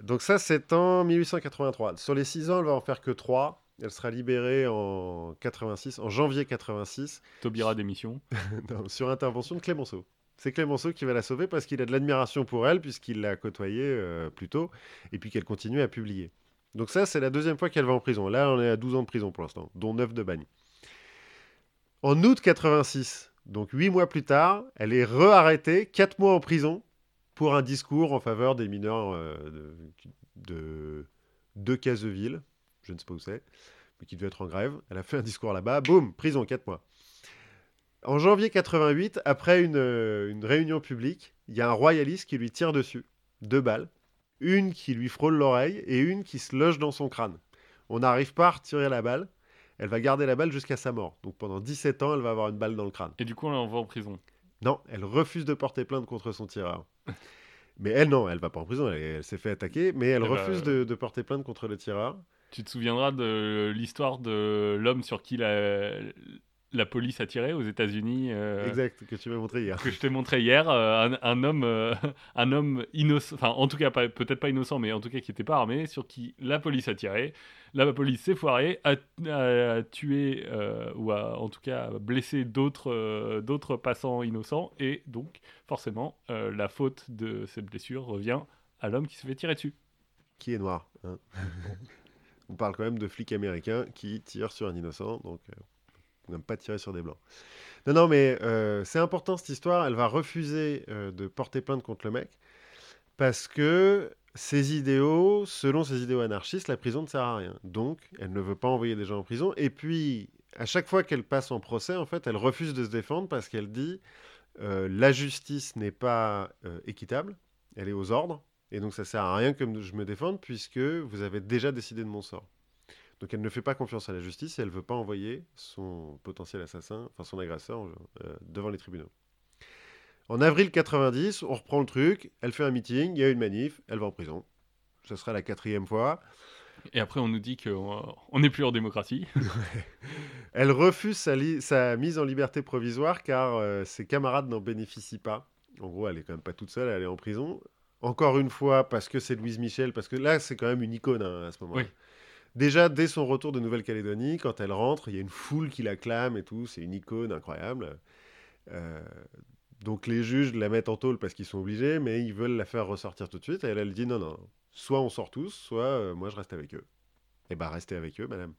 Donc ça, c'est en 1883. Sur les 6 ans, elle va en faire que 3. Elle sera libérée en 86, en janvier 86, Taubira démission. <laughs> non, sur intervention de Clémenceau. C'est Clémenceau qui va la sauver parce qu'il a de l'admiration pour elle, puisqu'il l'a côtoyée euh, plus tôt, et puis qu'elle continue à publier. Donc ça, c'est la deuxième fois qu'elle va en prison. Là, on est à 12 ans de prison pour l'instant, dont 9 de bagne. En août 86, donc 8 mois plus tard, elle est re-arrêtée, 4 mois en prison, pour un discours en faveur des mineurs euh, de, de, je ne sais pas où c'est, mais qui devait être en grève. Elle a fait un discours là-bas, boum, prison, 4 mois. En janvier 88, après une, euh, une réunion publique, il y a un royaliste qui lui tire dessus, deux balles, une qui lui frôle l'oreille et une qui se loge dans son crâne. On n'arrive pas à retirer la balle, elle va garder la balle jusqu'à sa mort. Donc pendant 17 ans, elle va avoir une balle dans le crâne. Et du coup, on l'envoie en prison. Non, elle refuse de porter plainte contre son tireur. Mais elle, non, elle va pas en prison, elle, elle s'est fait attaquer, mais elle Eh ben, refuse de, de porter plainte contre le tireur. Tu te souviendras de l'histoire de l'homme sur qui la, la police a tiré aux États-Unis euh, Exact, que tu m'as montré hier. que je t'ai montré hier, euh, un, un homme, euh, <laughs> un homme innocent, enfin en tout cas peut-être pas innocent, mais en tout cas qui n'était pas armé, sur qui la police a tiré. La police s'est foirée, a, a- a tué ou a en tout cas blessé d'autres d'autres passants innocents, et donc forcément la faute de cette blessure revient à l'homme qui se fait tirer dessus. Qui est noir. hein. <laughs> on parle quand même de flics américains qui tirent sur un innocent, donc on n'aime pas tirer sur des blancs. Non, non, mais euh, c'est important cette histoire. Elle va refuser euh, de porter plainte contre le mec parce que ses idéaux, selon ses idéaux anarchistes, la prison ne sert à rien. Donc, elle ne veut pas envoyer des gens en prison. Et puis, à chaque fois qu'elle passe en procès, en fait, elle refuse de se défendre parce qu'elle dit euh, la justice n'est pas équitable, elle est aux ordres, et donc ça sert à rien que je me défende puisque vous avez déjà décidé de mon sort. Donc elle ne fait pas confiance à la justice et elle ne veut pas envoyer son potentiel assassin, enfin son agresseur, euh, devant les tribunaux. En avril 90, on reprend le truc, elle fait un meeting, il y a une manif, elle va en prison. Ce sera la quatrième fois. Et après, on nous dit qu'on n'est plus en démocratie. <laughs> elle refuse sa, sa, mise en liberté provisoire car euh, ses camarades n'en bénéficient pas. En gros, elle est quand même pas toute seule, elle est en prison. Encore une fois, parce que c'est Louise Michel, parce que là, c'est quand même une icône hein, à ce moment-là. Déjà, dès son retour de Nouvelle-Calédonie, quand elle rentre, il y a une foule qui l'acclame et tout, c'est une icône incroyable. Euh, donc les juges la mettent en tôle parce qu'ils sont obligés, mais ils veulent la faire ressortir tout de suite. Et elle, elle dit non, non, soit on sort tous, soit euh, moi je reste avec eux. Et eh bah ben, restez avec eux, madame.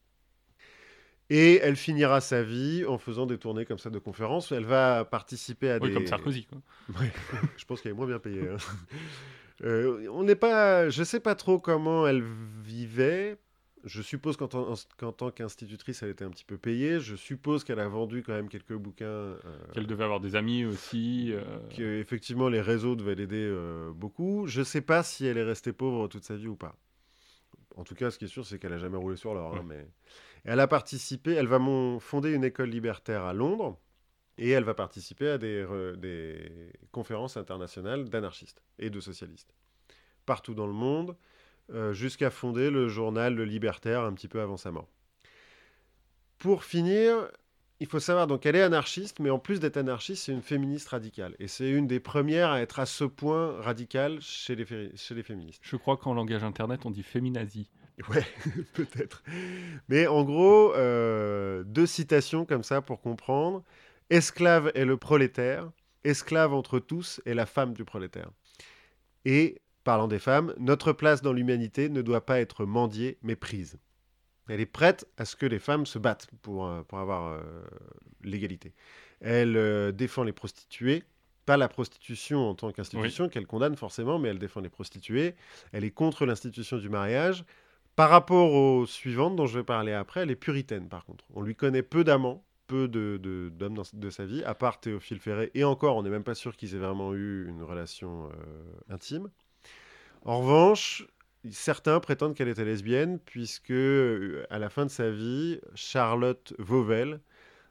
Et elle finira sa vie en faisant des tournées comme ça de conférences. Elle va participer à oui, des. comme Sarkozy, quoi. <laughs> je pense qu'elle est moins bien payée. Hein. Euh, on n'est pas. Je sais pas trop comment elle vivait je suppose qu'en tant qu'institutrice, elle était un petit peu payée. Je suppose qu'elle a vendu quand même quelques bouquins. Euh, qu'elle devait avoir des amis aussi. Euh... Qu'effectivement, les réseaux devaient l'aider euh, beaucoup. Je ne sais pas si elle est restée pauvre toute sa vie ou pas. En tout cas, ce qui est sûr, c'est qu'elle a jamais roulé sur l'or. Hein, mais... Elle a participé, elle va fonder une école libertaire à Londres et elle va participer à des, des conférences internationales d'anarchistes et de socialistes. Partout dans le monde. Euh, jusqu'à fonder le journal Le Libertaire un petit peu avant sa mort. Pour finir, il faut savoir donc qu'elle est anarchiste, mais en plus d'être anarchiste, c'est une féministe radicale. Et c'est une des premières à être à ce point radicale chez les, chez les féministes. Je crois qu'en langage internet, on dit féminazie. Ouais, <laughs> peut-être. Mais en gros, euh, deux citations comme ça pour comprendre. Esclave est le prolétaire, esclave entre tous est la femme du prolétaire. Et parlant des femmes, notre place dans l'humanité ne doit pas être mendiée, mais prise. Elle est prête à ce que les femmes se battent pour, euh, pour avoir euh, l'égalité. Elle euh, défend les prostituées, pas la prostitution en tant qu'institution qu'elle condamne forcément, mais elle défend les prostituées. Elle est contre l'institution du mariage. Par rapport aux suivantes dont je vais parler après, elle est puritaine par contre. On lui connaît peu d'amants, peu d'hommes de, de, de, sa vie, à part Théophile Ferré. Et encore, on n'est même pas sûr qu'ils aient vraiment eu une relation intime. En revanche, certains prétendent qu'elle était lesbienne, puisque euh, à la fin de sa vie, Charlotte Vauvel,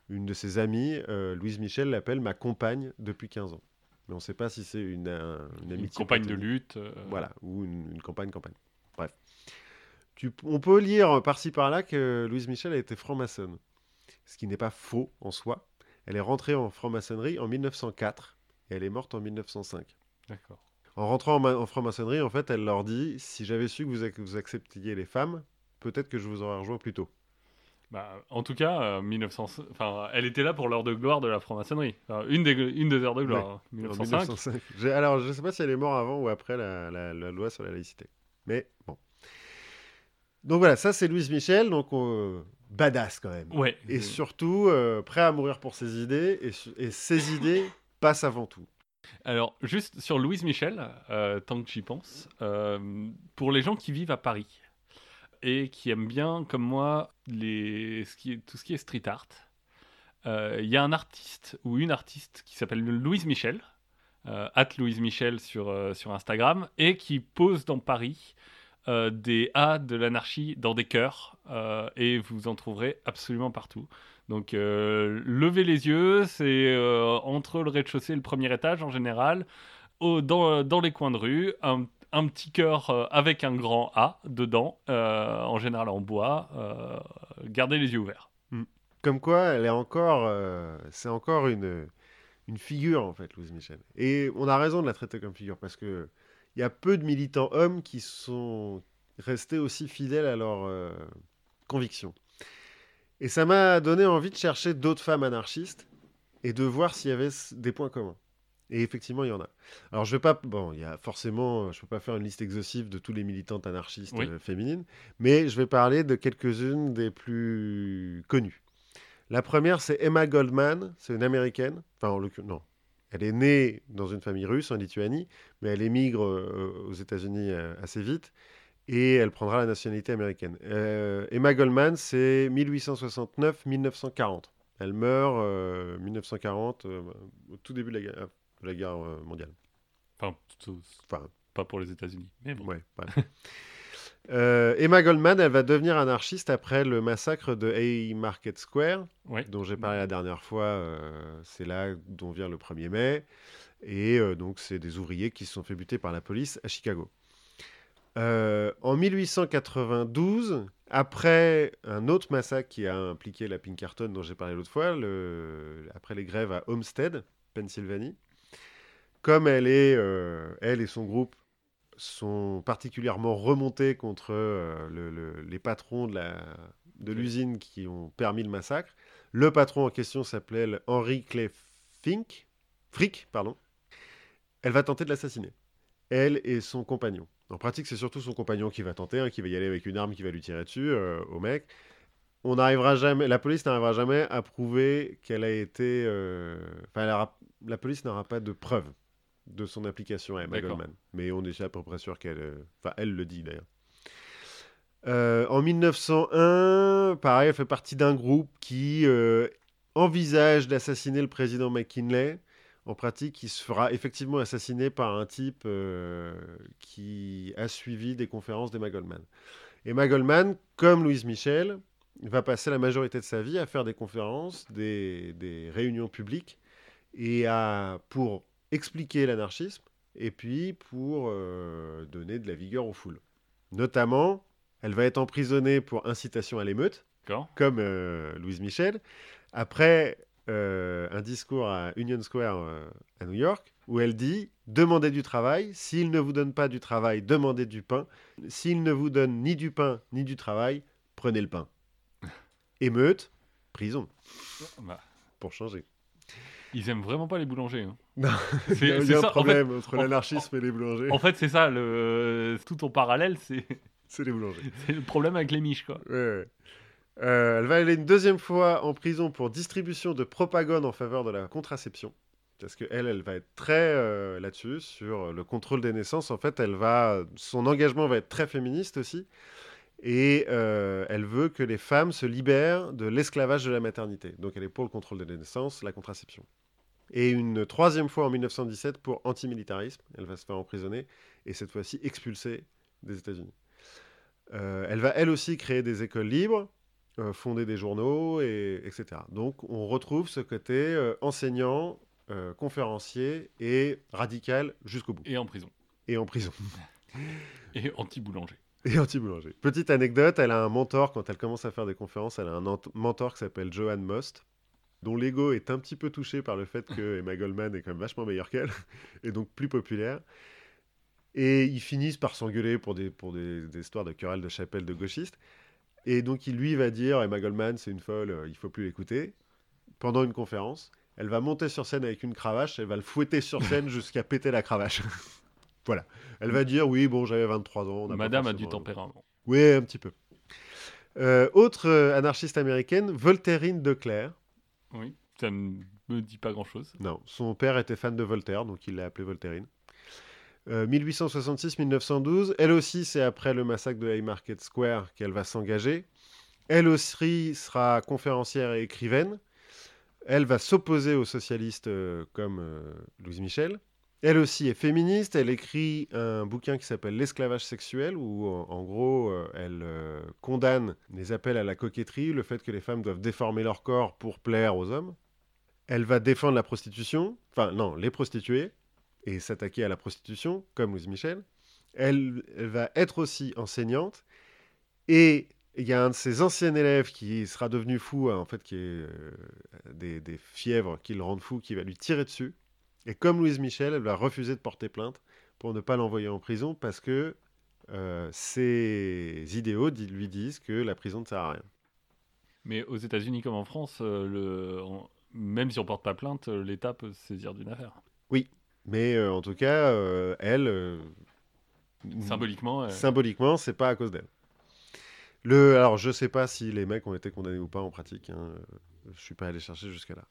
une de ses amies, euh, Louise Michel, l'appelle ma compagne depuis 15 ans. Mais on ne sait pas si c'est une, une amitié. Une compagne de lutte. Euh. Voilà, ou une, une campagne-campagne. Bref. Tu, on peut lire par-ci par-là que Louise Michel a été franc-maçonne. Ce qui n'est pas faux en soi. Elle est rentrée en franc-maçonnerie en 1904 et elle est morte en 1905. D'accord. En rentrant en, franc-maçonnerie, en fait, elle leur dit si j'avais su que vous, vous acceptiez les femmes, peut-être que je vous aurais rejoint plus tôt. Bah, en tout cas, 1900... Euh, enfin, elle était là pour l'heure de gloire de la franc-maçonnerie. une, des, une des heures de gloire, 1905. Hein, alors, je ne sais pas si elle est morte avant ou après la, la, loi sur la laïcité. Mais bon. Donc voilà, ça c'est Louise Michel, donc euh, badass quand même. Ouais. Et surtout, euh, prêt à mourir pour ses idées, et, et ses idées passent avant tout. Alors, juste sur Louise Michel, euh, tant que j'y pense, euh, pour les gens qui vivent à Paris et qui aiment bien, comme moi, tout ce qui est street art, euh, il y a un artiste ou une artiste qui s'appelle Louise Michel, at Louise Michel sur, sur Instagram, et qui pose dans Paris des A de l'anarchie dans des cœurs, et vous en trouverez absolument partout. Donc, euh, lever les yeux, c'est euh, entre le rez-de-chaussée et le premier étage en général, dans, dans, les coins de rue, un, petit cœur euh, avec un grand A dedans, en général en bois. gardez les yeux ouverts. Hmm. Comme quoi, elle est encore, c'est encore une, une figure en fait, Louise Michel. Et on a raison de la traiter comme figure parce que il y a peu de militants hommes qui sont restés aussi fidèles à leurs convictions. Et ça m'a donné envie de chercher d'autres femmes anarchistes et de voir s'il y avait des points communs. Et effectivement, il y en a. Alors, je vais pas. Bon, il y a forcément. Je peux pas faire une liste exhaustive de tous les militantes anarchistes Oui. euh, féminines, mais je vais parler de quelques-unes des plus connues. La première, c'est Emma Goldman. C'est une américaine. Enfin, en l'occurrence, non. Elle est née dans une famille russe en Lituanie, mais elle émigre euh, aux États-Unis euh, assez vite et elle prendra la nationalité américaine. Euh, Emma Goldman, c'est 1869-1940. Elle meurt euh, 1940, euh, au tout début de la guerre, de la guerre euh, mondiale. Enfin, tout- Enfin, pas pour les États-Unis. Mais bon. ouais, voilà. <laughs> Emma Goldman, elle va devenir anarchiste après le massacre de Haymarket Square, Ouais. dont j'ai parlé la dernière fois. c'est là dont vient le 1er mai. Et donc, c'est des ouvriers qui se sont fait buter par la police à Chicago. Euh, en 1892, après un autre massacre qui a impliqué la Pinkerton dont j'ai parlé l'autre fois, le- après les grèves à Homestead, Pennsylvanie, comme elle, est, euh, elle et son groupe sont particulièrement remontés contre euh, le- le- les patrons de l'usine qui ont permis le massacre, le patron en question s'appelait Henry Clay Fink, Frick, pardon. Elle va tenter de l'assassiner. Elle et son compagnon. En pratique, c'est surtout son compagnon qui va tenter, hein, qui va y aller avec une arme, qui va lui tirer dessus euh, au mec. On n'arrivera jamais, la police n'arrivera jamais à prouver qu'elle a été. euh, Enfin, la police n'aura pas de preuves de son application à Emma. Goldman. Mais on est à peu près sûr qu'elle. euh, Enfin, elle le dit d'ailleurs. Euh, en 1901, pareil, elle fait partie d'un groupe qui envisage d'assassiner le président McKinley. En pratique, il se fera effectivement assassiner par un type euh, qui a suivi des conférences d'Emma Goldman. Emma Goldman, comme Louise Michel, va passer la majorité de sa vie à faire des conférences, des, des réunions publiques, et à, pour expliquer l'anarchisme, et puis pour euh, donner de la vigueur aux foules. Notamment, elle va être emprisonnée pour incitation à l'émeute, comme euh, Louise Michel, après euh, un discours à Union Square euh, à New York, où elle dit Demandez du travail, s'il ne vous donne pas du travail, demandez du pain. S'il ne vous donne ni du pain ni du travail, prenez le pain. <laughs> Émeute, prison, Bah, pour changer. ils aiment vraiment pas les boulangers. hein. <laughs> Non, C'est- il y a, un ça, en fait- problème entre en- l'anarchisme et les boulangers. En fait, c'est ça, le... tout ton parallèle, c'est <laughs> C'est les boulangers. c'est le problème avec les miches, quoi. Ouais, ouais. Euh, elle va aller une deuxième fois en prison pour distribution de propagande en faveur de la contraception. Parce qu'elle, elle va être très euh, là-dessus, sur le contrôle des naissances. En fait, elle va, son engagement va être très féministe aussi. Et euh, elle veut que les femmes se libèrent de l'esclavage de la maternité. Donc elle est pour le contrôle des naissances, la contraception. Et une troisième fois en 1917 pour antimilitarisme. Elle va se faire emprisonner et cette fois-ci expulsée des États-Unis. Elle va elle aussi créer des écoles libres, euh, fonder des journaux, et, etc. Donc on retrouve ce côté euh, enseignant, euh, conférencier et radical jusqu'au bout. Et en prison. Et en prison. <laughs> Et anti-boulanger. Et anti-boulanger. Petite anecdote, elle a un mentor quand elle commence à faire des conférences. Elle a un ent- mentor qui s'appelle Johan Most, dont l'ego est un petit peu touché par le fait que Emma Goldman est quand même vachement meilleure qu'elle, <laughs> et donc plus populaire. Et ils finissent par s'engueuler pour des, pour des, des histoires de querelles de chapelle de gauchistes. Et donc il lui va dire Emma Goldman, c'est une folle, euh, il faut plus l'écouter. Pendant une conférence, elle va monter sur scène avec une cravache, elle va le fouetter sur scène <laughs> jusqu'à péter la cravache. <laughs> voilà. Elle va dire oui, bon, j'avais 23 ans. on Madame a du tempérament. oui, un petit peu. Euh, autre euh, anarchiste américaine, Voltairine de Clerc. Oui, ça ne me dit pas grand-chose. Non, son père était fan de Voltaire, donc il l'a appelée Voltairine. Euh, 1866-1912, elle aussi, c'est après le massacre de Haymarket Square qu'elle va s'engager. Elle aussi sera conférencière et écrivaine. Elle va s'opposer aux socialistes euh, comme euh, Louise Michel. Elle aussi est féministe. Elle écrit un bouquin qui s'appelle L'esclavage sexuel, où en, en gros, euh, elle euh, condamne les appels à la coquetterie, le fait que les femmes doivent déformer leur corps pour plaire aux hommes. Elle va défendre la prostitution, enfin non, les prostituées, et s'attaquer à la prostitution, comme Louise Michel. Elle, elle va être aussi enseignante. Et il y a un de ses anciens élèves qui sera devenu fou, hein, en fait, qui est euh, des, des fièvres qui le rendent fou, qui va lui tirer dessus. Et comme Louise Michel, elle va refuser de porter plainte pour ne pas l'envoyer en prison parce que euh, ses idéaux lui disent que la prison ne sert à rien. Mais aux États-Unis comme en France, euh, le... on- même si on porte pas plainte, l'État peut se saisir d'une affaire. Mais euh, en tout cas, euh, elle, euh, Symboliquement. euh, symboliquement, c'est pas à cause d'elle. Le, alors, je sais pas si les mecs ont été condamnés ou pas en pratique. Hein. euh, Je suis pas allé chercher jusqu'à là.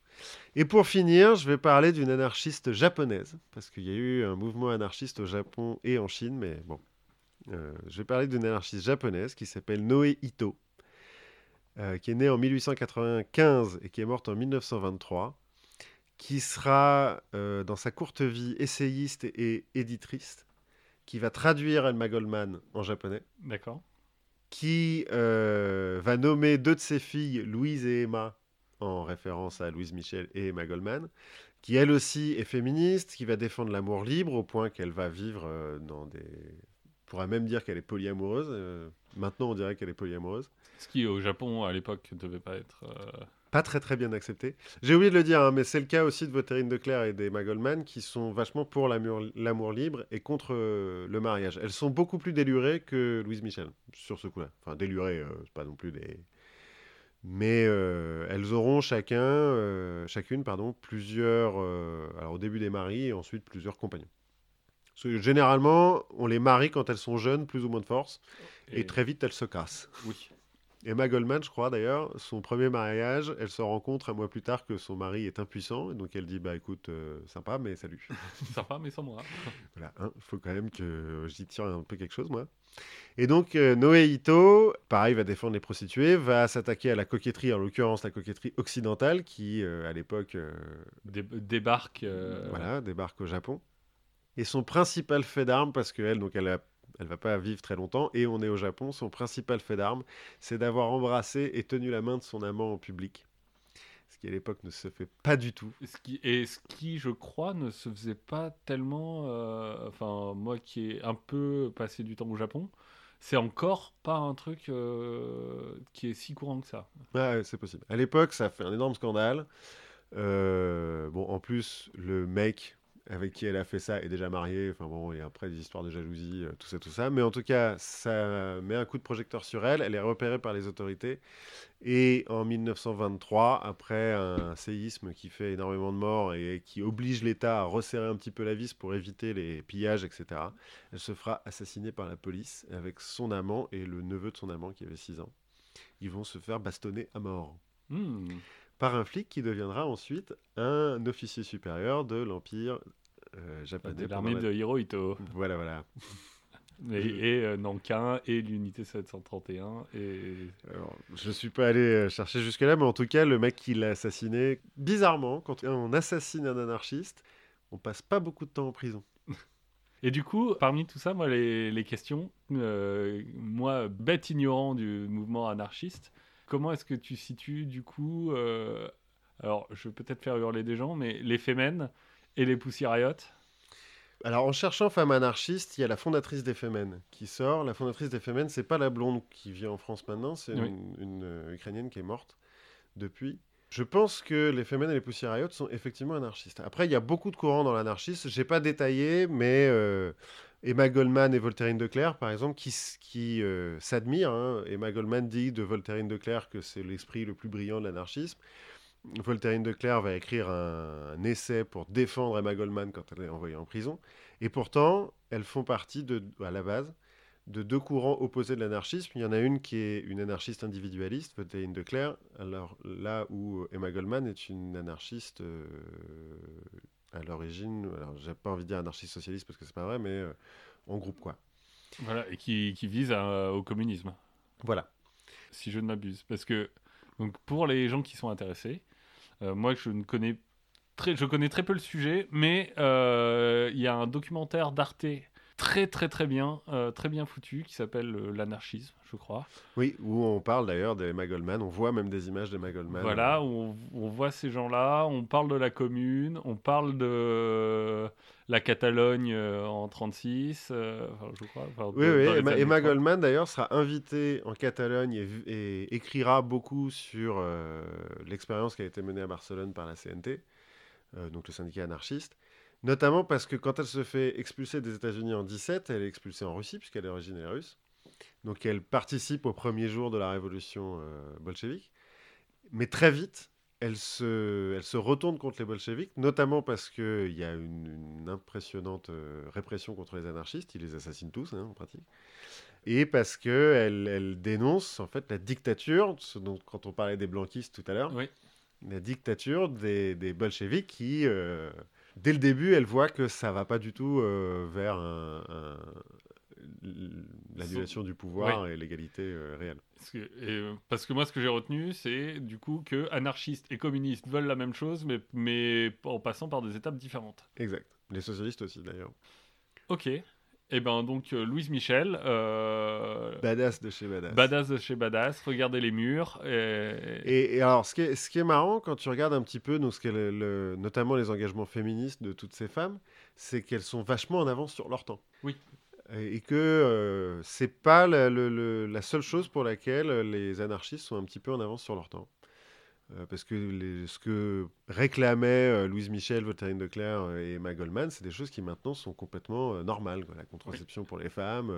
Et pour finir, je vais parler d'une anarchiste japonaise, parce qu'il y a eu un mouvement anarchiste au Japon et en Chine, mais bon. Euh, je vais parler d'une anarchiste japonaise qui s'appelle Noé Ito, euh, qui est née en 1895 et qui est morte en 1923, qui sera, euh, dans sa courte vie, essayiste et, éditrice, qui va traduire Elma Goldman en japonais D'accord. qui euh, va nommer deux de ses filles, Louise et Emma, en référence à Louise Michel et Emma Goldman, qui elle aussi est féministe, qui va défendre l'amour libre au point qu'elle va vivre euh, dans des... On pourrait même dire qu'elle est polyamoureuse. euh, maintenant, on dirait qu'elle est polyamoureuse. Ce qui au Japon à l'époque ne devait pas être. Pas très très bien accepté. J'ai oublié de le dire, hein, mais c'est le cas aussi de Voltairine de Clerc et d'Emma Goldman, qui sont vachement pour l'amour libre et contre euh, le mariage. Elles sont beaucoup plus délurées que Louise Michel sur ce coup-là. Enfin, délurées, euh, c'est pas non plus des... Mais euh, elles auront chacun, euh, chacune pardon, plusieurs, alors au début des maris et ensuite plusieurs compagnons. Généralement, on les marie quand elles sont jeunes, plus ou moins de force, et, très vite elles se cassent. Oui. Emma Goldman, je crois d'ailleurs, son premier mariage, elle se rencontre un mois plus tard que son mari est impuissant, et donc elle dit bah écoute, euh, sympa, mais salut. <laughs> Sympa, mais sans moi. <laughs> voilà, il faut quand même que j'y tire un peu quelque chose moi. Et donc euh, Noé Ito, pareil, va défendre les prostituées, va s'attaquer à la coquetterie, en l'occurrence la coquetterie occidentale, qui euh, à l'époque euh, Dé- débarque. voilà, débarque au Japon. Et son principal fait d'armes, parce qu'elle, donc elle a elle va pas vivre très longtemps, et on est au Japon, son principal fait d'armes, c'est d'avoir embrassé et tenu la main de son amant en public. Ce qui à l'époque ne se fait pas du tout. Ce qui, et ce qui, je crois, ne se faisait pas tellement. euh, enfin, moi qui ai un peu passé du temps au Japon, c'est encore pas un truc euh, qui est si courant que ça. Ouais, ouais, c'est possible. À l'époque, ça a fait un énorme scandale. Euh, bon, en plus, le mec avec qui elle a fait ça est déjà marié. Enfin bon, et après des histoires de jalousie, euh, tout ça, tout ça. Mais en tout cas, ça met un coup de projecteur sur elle. Elle est repérée par les autorités. Et en 1923, après un séisme qui fait énormément de morts et qui oblige l'État à resserrer un petit peu la vis pour éviter les pillages, etc., elle se fera assassiner par la police avec son amant et le neveu de son amant qui avait 6 ans. Ils vont se faire bastonner à mort Hmm. par un flic qui deviendra ensuite un officier supérieur de l'Empire japonais. de pendant l'armée la- de Hirohito. Voilà, voilà. <laughs> Et, et, euh, Nankin et l'unité 731. Et... Alors, je suis pas allé euh, chercher jusque-là, mais en tout cas, le mec qui l'a assassiné, bizarrement, quand on assassine un anarchiste, on passe pas beaucoup de temps en prison. <laughs> et du coup, parmi tout ça, moi, les, les questions, euh, moi, bête ignorant du mouvement anarchiste, comment est-ce que tu situes, du coup, euh, alors je vais peut-être faire hurler des gens, mais les Femen et les Pussy Riot Alors, en cherchant femme anarchiste, il y a la fondatrice des Femen qui sort. La fondatrice des Femen, c'est pas la blonde qui vit en France maintenant, c'est Oui. une, une, euh, Ukrainienne qui est morte depuis. Je pense que les Femen et les Pussy Riot sont effectivement anarchistes. Après, il y a beaucoup de courants dans l'anarchisme. J'ai pas détaillé, mais euh, Emma Goldman et Voltairine de Clerc, par exemple, qui, qui euh, s'admirent. hein. Emma Goldman dit de Voltairine de Clerc que c'est l'esprit le plus brillant de l'anarchisme. Voltairine de Clerc va écrire un, un essai pour défendre Emma Goldman quand elle est envoyée en prison. Et pourtant, elles font partie, de, à la base, de deux courants opposés de l'anarchisme. Il y en a une qui est une anarchiste individualiste, Voltairine de Clerc, alors là où Emma Goldman est une anarchiste euh, à l'origine, alors j'ai pas envie de dire anarchiste socialiste parce que c'est pas vrai, mais euh, en groupe quoi. voilà, et qui, qui vise à- au communisme, Voilà. si je ne m'abuse. Parce que, donc, pour les gens qui sont intéressés, euh, moi, je ne connais très, je connais très peu le sujet, mais euh, il y a un documentaire d'Arte très très très bien, euh, très bien foutu, qui s'appelle euh, L'anarchisme, je crois. Oui, où on parle d'ailleurs d'Emma Goldman, on voit même des images d'Emma Goldman. Voilà, où on, on voit ces gens-là, on parle de la commune, on parle de la Catalogne euh, en 36, euh, enfin, je crois. enfin, Oui, oui, Emma, Emma 30. Goldman d'ailleurs sera invitée en Catalogne et, et écrira beaucoup sur l'expérience qui a été menée à Barcelone par la CNT, donc le syndicat anarchiste. Notamment parce que quand elle se fait expulser des États-Unis en 17, elle est expulsée en Russie, puisqu'elle est d'origine russe. Donc elle participe au premier jour de la révolution euh, bolchevique. Mais très vite, elle se, elle se retourne contre les bolcheviks, notamment parce qu'il y a une, une impressionnante euh, répression contre les anarchistes, ils les assassinent tous hein, en pratique, et parce qu'elle elle dénonce en fait la dictature, ce dont, quand on parlait des blanquistes tout à l'heure, Oui. la dictature des, des bolcheviks qui, euh, dès le début, elle voit que ça va pas du tout euh, vers un- un- l'annulation du pouvoir et l'égalité euh, réelle. Parce que, et, euh, parce que moi, ce que j'ai retenu, c'est du coup que anarchistes et communistes veulent la même chose, mais, mais en passant par des étapes différentes. Exact. Les socialistes aussi d'ailleurs. Ok. Et ben donc euh, Louise Michel, euh, Badass de chez Badass. badass de chez badass, regardez les murs. Et... Et, et alors, ce qui, est, ce qui est marrant quand tu regardes un petit peu, donc, ce qu'est le- le- notamment les engagements féministes de toutes ces femmes, c'est qu'elles sont vachement en avance sur leur temps. Oui. Et, et que euh, c'est pas la, le- le- la seule chose pour laquelle les anarchistes sont un petit peu en avance sur leur temps. Euh, parce que les- ce que réclamaient euh, Louise Michel, Voltaire de Clerc euh, et Emma Goldman, c'est des choses qui maintenant sont complètement normales. quoi. La contraception pour les femmes,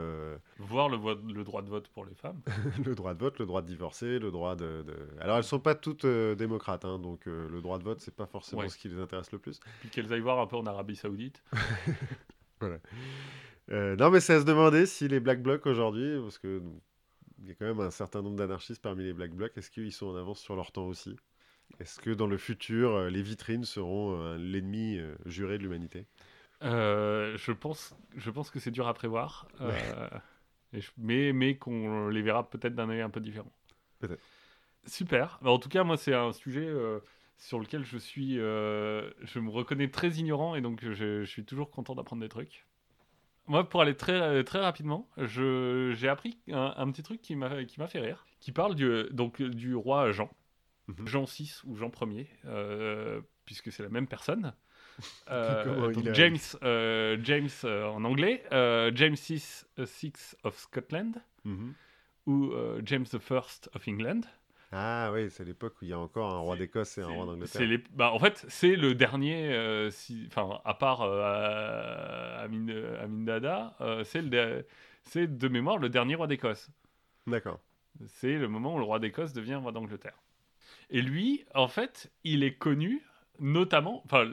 Voir le, vo- le droit de vote pour les femmes. <laughs> le droit de vote, le droit de divorcer, le droit de. de- Alors elles sont pas toutes démocrates, hein, donc le droit de vote c'est pas forcément Ouais. ce qui les intéresse le plus. Puis qu'elles aillent voir un peu en Arabie Saoudite. <laughs> Euh, non mais c'est à se demander si les Black Blocs aujourd'hui, parce que il y a quand même un certain nombre d'anarchistes parmi les Black Blocs, est-ce qu'ils sont en avance sur leur temps aussi? Est-ce que dans le futur euh, les vitrines seront euh, l'ennemi euh, juré de l'humanité? Euh, je, pense, je pense que c'est dur à prévoir. euh, je- mais mais qu'on les verra peut-être d'un œil un peu différent. Peut-être. Super. Bah, en tout cas, moi, c'est un sujet euh, sur lequel je suis. je me reconnais très ignorant et donc je, je suis toujours content d'apprendre des trucs. Moi, pour aller très, très rapidement, j'ai appris un, un petit truc qui m'a fait rire, qui parle du, donc, du roi Jean. Mhm. Jean VI ou Jean Ier, euh, puisque c'est la même personne. <laughs> Euh, donc James, euh, James euh, en anglais, euh, James VI, euh, of Scotland Mhm. ou euh, James I of England. Ah oui, c'est l'époque où il y a encore un roi d'Écosse et un roi d'Angleterre. les- bah, en fait, c'est le dernier, euh, si- enfin, à part euh, Amin, Amin Dada, euh, c'est de- mémoire le dernier roi d'Écosse. D'accord. C'est le moment où le roi d'Écosse devient roi d'Angleterre. Et lui, en fait, il est connu notamment, enfin,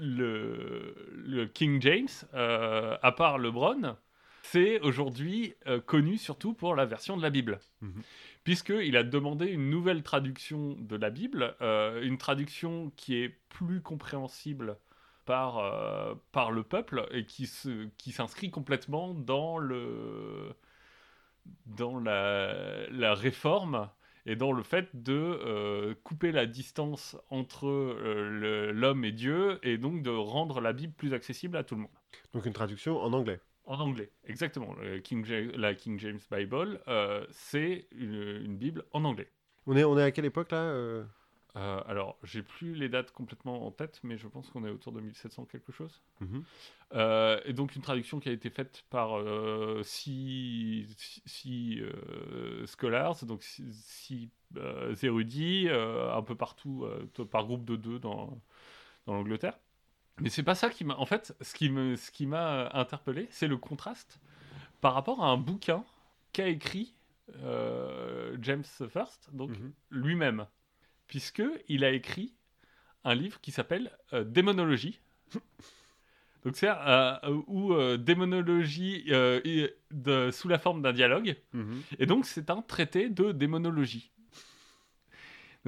le, le King James, euh, à part le Bron, c'est aujourd'hui euh, connu surtout pour la version de la Bible. Mhm. Puisqu'il a demandé une nouvelle traduction de la Bible, euh, une traduction qui est plus compréhensible par, euh, par le peuple et qui se- qui s'inscrit complètement dans le dans la, la réforme et dans le fait de euh, couper la distance entre l'homme et Dieu et donc de rendre la Bible plus accessible à tout le monde. Donc une traduction en anglais. En anglais, exactement. King la King James Bible, euh, c'est une, une Bible en anglais. On est, on est à quelle époque là euh? Euh, alors, j'ai plus les dates complètement en tête, mais je pense qu'on est autour de 1700 quelque chose. Mhm. Et donc une traduction qui a été faite par six, six- scholars, donc six, six, érudits, un peu partout, par groupe de deux dans, dans l'Angleterre. Mais c'est pas ça qui m'a. En fait, ce qui me, ce qui m'a interpellé, c'est le contraste par rapport à un bouquin qu'a écrit euh, James First, donc Mhm. lui-même, puisque il a écrit un livre qui s'appelle euh, Démonologie. <laughs> Donc c'est euh, ou euh, démonologie euh, et- de- sous la forme d'un dialogue. Mhm. Et donc c'est un traité de démonologie.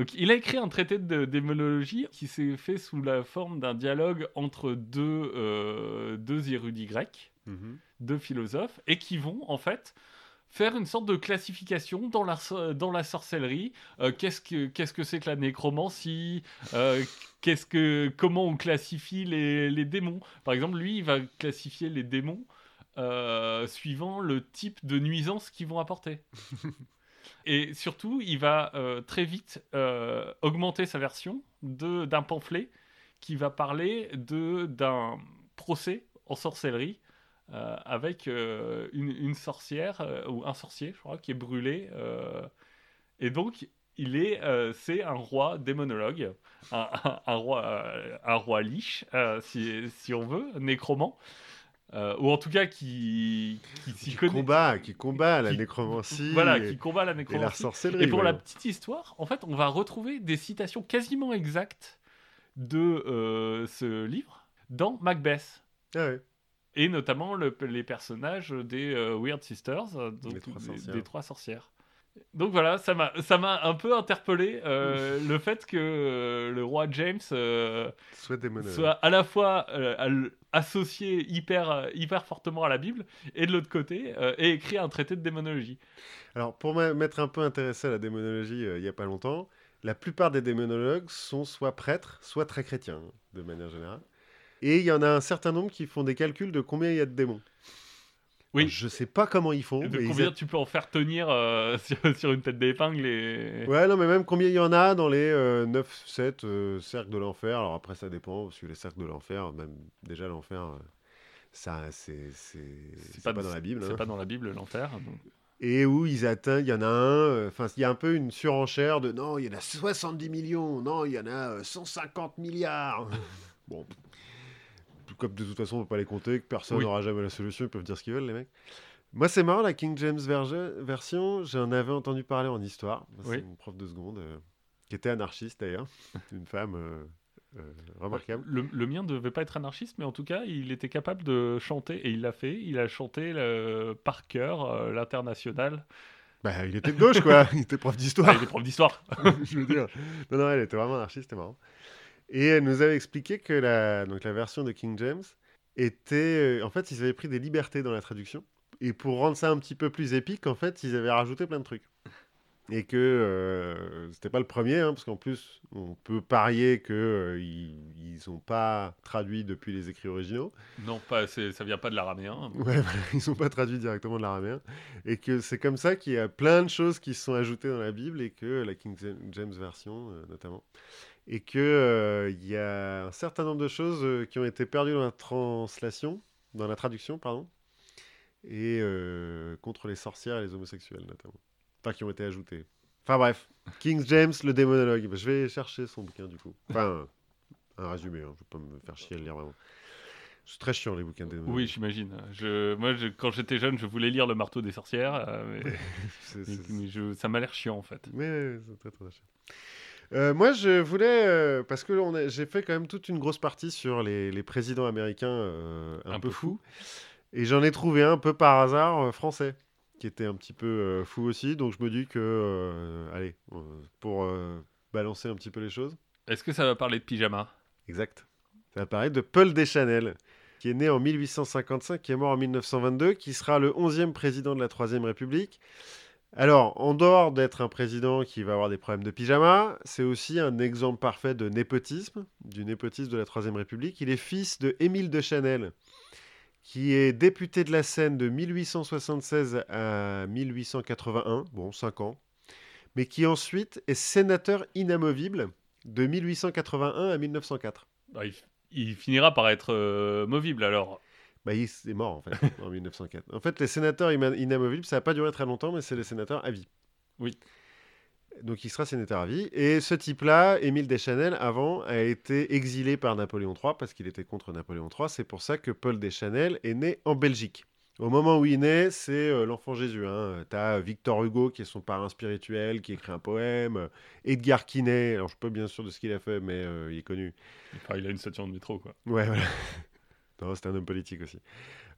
Donc il a écrit un traité de démonologie qui s'est fait sous la forme d'un dialogue entre deux, euh, deux érudits grecs Mhm. deux philosophes et qui vont en fait faire une sorte de classification dans la, dans la sorcellerie. Euh, qu'est-ce que qu'est-ce que c'est que la nécromancie? Euh, qu'est-ce que comment on classifie les, les démons? Par exemple, lui, il va classifier les démons euh, suivant le type de nuisance qu'ils vont apporter. <laughs> Et surtout, il va euh, très vite euh, augmenter sa version d'un pamphlet qui va parler d'un procès en sorcellerie euh, avec une, sorcière ou un sorcier, je crois, qui est brûlé. et donc, il est, c'est un roi démonologue, un, roi, un roi liche, si, si on veut, nécromant. Euh, ou en tout cas qui, qui s'y Qui connaît. combat, qui combat la qui- nécromancie Voilà, et, qui combat la et la nécromancie. sorcellerie. Et pour la petite histoire, en fait, on va retrouver des citations quasiment exactes de euh, ce livre dans Macbeth. Ah ouais. Et notamment le- les personnages des euh, Weird Sisters, donc Les trois des- sorcières. des trois sorcières. Donc voilà, ça m'a ça m'a un peu interpellé euh, le fait que euh, le roi James euh, Soit à la fois associé hyper, hyper fortement à la Bible et de l'autre côté ait écrit un traité de démonologie. Alors, pour m'être un peu intéressé à la démonologie il y a pas longtemps, la plupart des démonologues sont soit prêtres, soit très chrétiens, de manière générale. Et il y en a un certain nombre qui font des calculs de combien il y a de démons. Oui. Je sais pas comment ils font. de mais ils combien tu peux en faire tenir euh, <laughs> sur, sur une tête d'épingle et... Ouais, non, mais même combien il y en a dans les 9, 7 euh, cercles de l'enfer. Alors après, ça dépend, parce que les cercles de l'enfer, même déjà l'enfer, euh, ça, c'est c'est- pas, dans la Bible. C'est hein. pas dans la Bible, l'enfer. donc. Et où ils atteignent, il y en a un, euh, enfin, il y a un peu une surenchère de non, il y en a 70 millions, non, il y en a euh, 150 milliards. <laughs> bon, comme de toute façon, on peut pas les compter, que personne Oui. n'aura jamais la solution, ils peuvent dire ce qu'ils veulent, les mecs. Moi, c'est marrant, la King James version, j'en avais entendu parler en histoire. C'est Oui. une prof de seconde, euh, qui était anarchiste d'ailleurs, une femme euh, euh, remarquable. Le, le mien ne devait pas être anarchiste, mais en tout cas, il était capable de chanter, et il l'a fait. Il a chanté le- par cœur l'international. Bah, il était de gauche, quoi, <laughs> il était prof Ah, d'histoire. il est prof d'histoire. <laughs> je veux dire. Non, non, elle était vraiment anarchiste, c'était marrant. Et elle nous avait expliqué que la, donc la version de King James était. euh, En fait, ils avaient pris des libertés dans la traduction. Et pour rendre ça un petit peu plus épique, en fait, ils avaient rajouté plein de trucs. Et que euh, c'était pas le premier, hein, parce qu'en plus, on peut parier qu'ils ils ont pas traduit depuis les écrits originaux. non, pas, ça vient pas de l'araméen. Ouais, <laughs> ils sont pas traduits directement de l'araméen. Et que c'est comme ça qu'il y a plein de choses qui se sont ajoutées dans la Bible et que la King James version, euh, notamment. Et que euh, y a un certain nombre de choses euh, qui ont été perdues dans la translation, dans la traduction, pardon. Et euh, contre les sorcières et les homosexuels, notamment. Enfin, qui ont été ajoutées. Enfin bref, King James, le démonologue. Je vais chercher son bouquin, du coup. Enfin, un résumé, hein. je vais pas me faire chier à le lire vraiment. C'est très chiant, les bouquins de démonologue. Oui, j'imagine. Je, moi, je- quand j'étais jeune, je voulais lire Le marteau des sorcières, euh, mais, <laughs> je- ça m'a l'air chiant en fait. Mais c'est très très chiant. Euh, moi, je voulais, euh, parce que on a- j'ai fait quand même toute une grosse partie sur les, les présidents américains euh, un, peu, fous, et j'en ai trouvé un peu par hasard français, qui était un petit peu fou aussi, donc je me dis que, allez, pour balancer un petit peu les choses, Est-ce que ça va parler de pyjama? Exact, ça va parler de Paul Deschanel, qui est né en 1855, qui est mort en 1922, qui sera le 11e président de la Troisième République. Alors, en dehors d'être un président qui va avoir des problèmes de pyjama, c'est aussi un exemple parfait de népotisme, du népotisme de la Troisième République. Il est fils de Émile de Chanel, qui est député de la Seine de 1876 à 1881, bon, 5 ans, mais qui ensuite est sénateur inamovible de 1881 à 1904. Bah, il, il finira par être euh, movible alors. Bah, il est mort en fait en <laughs> 1904. En fait, les sénateurs inamovibles, ça n'a pas duré très longtemps, mais c'est les sénateurs à vie. Oui. Donc il sera sénateur à vie. Et ce type-là, Émile Deschanel, avant, a été exilé par Napoléon III parce qu'il était contre Napoléon III. C'est pour ça que Paul Deschanel est né en Belgique. Au moment où il naît, c'est euh, l'enfant Jésus. Hein. Tu as Victor Hugo qui est son parrain spirituel, qui écrit un poème. Edgar Quinet, alors je suis pas bien sûr de ce qu'il a fait, mais euh, il est connu. Enfin, il a une station de métro quoi. Ouais, voilà. <laughs> non, c'est un homme politique aussi.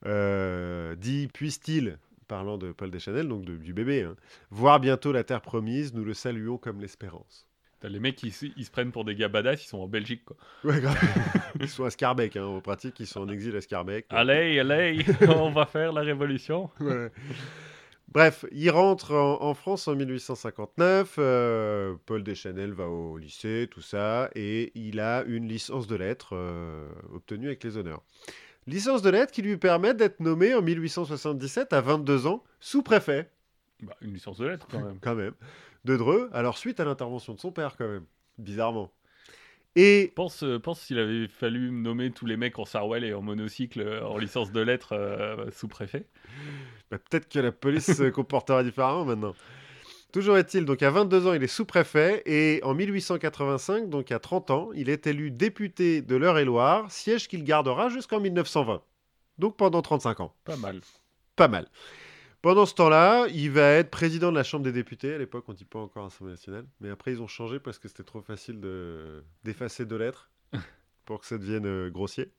Euh, dit puisse-t-il, parlant de Paul Deschanel, donc de- du bébé, hein, voir bientôt la terre promise, nous le saluons comme l'espérance. Les mecs ils se prennent pour des gars badass, ils sont en Belgique quoi. <laughs> Ouais, grave. ils sont à Scarbeck, hein, en pratique, ils sont en exil à Scarbeck. Allez, allez, <laughs> on va faire la révolution. Ouais. Bref, il rentre en, en France en 1859. euh, Paul Deschanel va au lycée, tout ça, et il a une licence de lettres euh, obtenue avec les honneurs. Licence de lettres qui lui permet d'être nommé en 1877 à 22 ans sous-préfet, Bah, une licence de lettres quand même. <laughs> quand même, de Dreux. Alors suite à l'intervention de son père, quand même, bizarrement. Et Pense, euh, pense s'il avait fallu nommer tous les mecs en Sarwell et en monocycle euh, en licence de lettres euh, sous-préfet. Bah, Peut-être que la police se <laughs> comportera différemment maintenant. Toujours est-il, donc à 22 ans, il est sous-préfet et en 1885, donc à 30 ans, il est élu député de l'Eure-et-Loire, siège qu'il gardera jusqu'en 1920. Donc pendant 35 ans. Pas mal. Pas mal. Pendant ce temps-là, il va être président de la Chambre des députés. À l'époque, on ne dit pas encore Assemblée nationale. Mais après, ils ont changé parce que c'était trop facile de- d'effacer deux lettres <laughs> pour que ça devienne euh, grossier.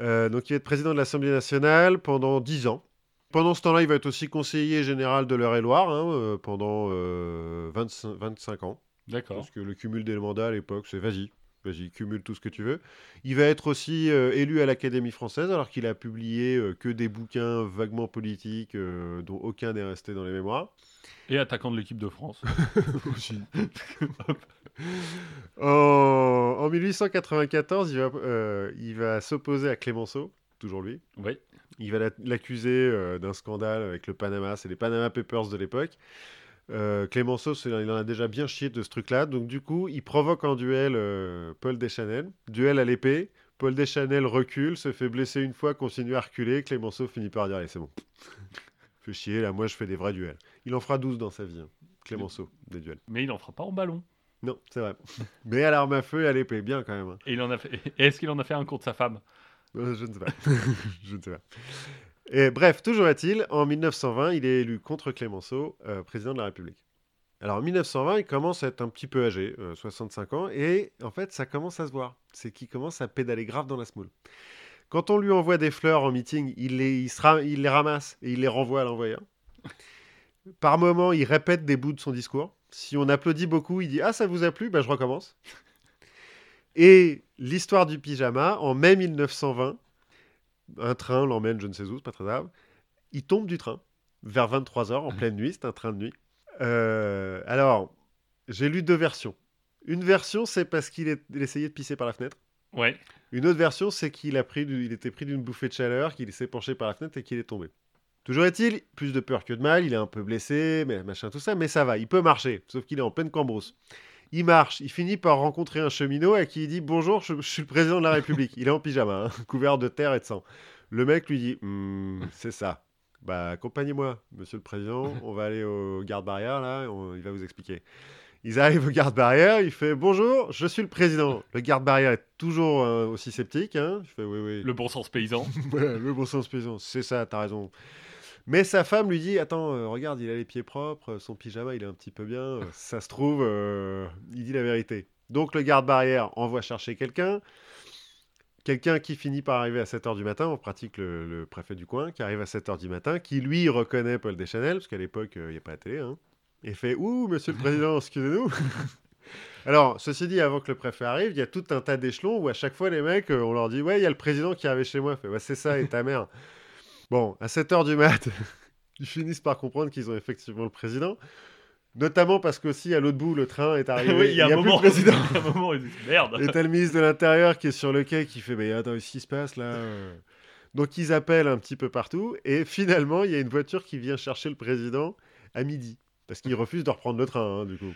Euh, donc, il va être président de l'Assemblée nationale pendant 10 ans. Pendant ce temps-là, il va être aussi conseiller général de l'Eure-et-Loire hein, euh, pendant euh, 25, 25 ans. D'accord. Parce que le cumul des mandats à l'époque, c'est vas-y, vas-y, cumule tout ce que tu veux. Il va être aussi euh, élu à l'Académie française, alors qu'il a publié euh, que des bouquins vaguement politiques, euh, dont aucun n'est resté dans les mémoires. Et attaquant de l'équipe de France. <laughs> <laughs> En, en 1894, il va, il va s'opposer à Clémenceau, toujours lui. oui. Il va la- l'accuser d'un scandale avec le Panama, c'est les Panama Papers de l'époque. Euh, Clémenceau, il en a déjà bien chié de ce truc-là. Donc, du coup, il provoque en duel euh, Paul Deschanel. Duel à l'épée. Paul Deschanel recule, se fait blesser une fois, continue à reculer. Clémenceau finit par dire Allez, c'est bon. <laughs> Fais chier, là, moi, je fais des vrais duels. Il en fera 12 dans sa vie, hein, Clémenceau, des duels. Mais il en fera pas en ballon. Non, c'est vrai. <laughs> Mais à l'arme à feu et à l'épée, bien quand même. hein. Et il en a fait. Est-ce qu'il en a fait un contre sa femme? Euh, Je ne sais pas. <laughs> je ne sais pas. Et bref, toujours est-il, en 1920, il est élu contre Clémenceau, euh, président de la République. Alors en 1920, il commence à être un petit peu âgé, euh, 65 ans, et en fait, ça commence à se voir. C'est qu'il commence à pédaler grave dans la smoule. Quand on lui envoie des fleurs en meeting, il les, ramasse et il les renvoie à l'envoyeur. Par moment, il répète des bouts de son discours. Si on applaudit beaucoup, il dit Ah, ça vous a plu Ben, Je recommence. Et l'histoire du pyjama, en mai 1920, un train l'emmène, je ne sais où, c'est pas très grave. Il tombe du train vers 23h en pleine nuit, c'est un train de nuit. Euh, alors, j'ai lu deux versions. Une version, c'est parce qu'il est- essayait de pisser par la fenêtre. Ouais. Une autre version, c'est qu'il a pris, du- il était pris d'une bouffée de chaleur, qu'il s'est penché par la fenêtre et qu'il est tombé. Toujours est-il, plus de peur que de mal, il est un peu blessé, mais machin tout ça, mais ça va, il peut marcher, sauf qu'il est en pleine cambrousse. Il marche, il finit par rencontrer un cheminot à qui il dit bonjour, je, je suis le président de la République. Il est en pyjama, hein, <laughs> couvert de terre et de sang. Le mec lui dit Hmm, c'est ça. Bah accompagnez-moi, monsieur le président, on va aller au garde-barrière là, on- il va vous expliquer. Ils arrivent au garde-barrière, il fait bonjour, je suis le président. Le garde-barrière est toujours euh, aussi sceptique, hein. Il fait oui oui. Le bon sens paysan. <laughs> Le bon sens paysan, c'est ça, t'as raison. Mais sa femme lui dit Attends, euh, regarde, il a les pieds propres, son pyjama, il est un petit peu bien. euh, <laughs> ça se trouve, euh, il dit la vérité. Donc le garde-barrière envoie chercher quelqu'un. Quelqu'un qui finit par arriver à 7h du matin, en pratique le, le préfet du coin, qui arrive à 7h du matin, qui lui reconnaît Paul Deschanel, parce qu'à l'époque, euh, il n'y a pas la télé, hein, et fait Ouh, monsieur le président, <laughs> excusez-nous. <laughs> Alors, ceci dit, avant que le préfet arrive, il y a tout un tas d'échelons où à chaque fois, les mecs, euh, on leur dit Ouais, il y a le président qui arrive chez moi. Fait, c'est ça, et ta mère. Bon, à 7h du mat, <laughs> ils finissent par comprendre qu'ils ont effectivement le président. Notamment parce qu'aussi, à l'autre bout, le train est arrivé. <laughs> oui, il y a un plus moment. le <laughs> président. il y a un moment où il dit merde. Et t'as le ministre de l'Intérieur qui est sur le quai qui fait Mais attends, qu'est-ce qui se passe là? Donc ils appellent un petit peu partout. Et finalement, il y a une voiture qui vient chercher le président à midi. Parce qu'il refuse de reprendre le train, hein, du coup.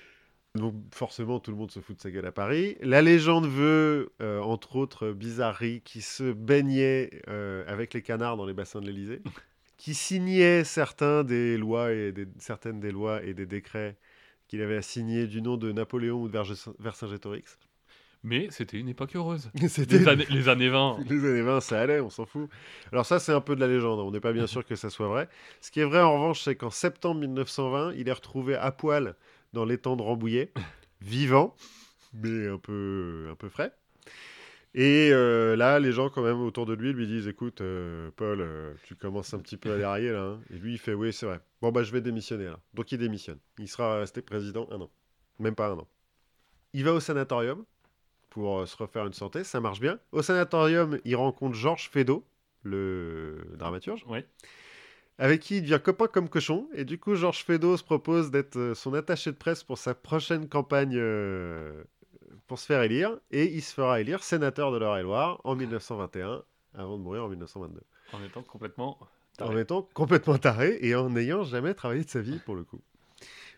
Donc forcément, tout le monde se fout de sa gueule à Paris. La légende veut, euh, entre autres bizarreries, qui se baignait euh, avec les canards dans les bassins de l'Élysée, <laughs> qui signait certains des lois et des- certaines des lois et des décrets qu'il avait signés du nom de Napoléon ou de Vercingétorix. Mais c'était une époque heureuse. <laughs> C'était Les années, les années 20. <laughs> les années 20, ça allait, on s'en fout. Alors ça, c'est un peu de la légende, hein. on n'est pas bien sûr que ça soit vrai. Ce qui est vrai, en revanche, c'est qu'en septembre 1920, il est retrouvé à poil dans l'étang de Rambouillet, <laughs> vivant, mais un peu, un peu frais. Et euh, là, les gens, quand même, autour de lui, lui disent Écoute, euh, Paul, euh, tu commences un petit peu à <laughs> dérailler, là. hein. Et lui, il fait Oui, c'est vrai. Bon, bah, je vais démissionner, là. Donc, il démissionne. Il sera resté président un an. Même pas un an. Il va au sanatorium pour se refaire une santé, ça marche bien. Au sanatorium, il rencontre Georges Feydeau, le dramaturge, Ouais. Avec qui il devient copain comme cochon. Et du coup, Georges Feydeau se propose d'être euh, son attaché de presse pour sa prochaine campagne euh, pour se faire élire. Et il se fera élire sénateur de l'Eure-et-Loire en 1921, avant de mourir en 1922. En étant complètement. En taré. étant complètement taré et en n'ayant jamais travaillé de sa vie pour le coup.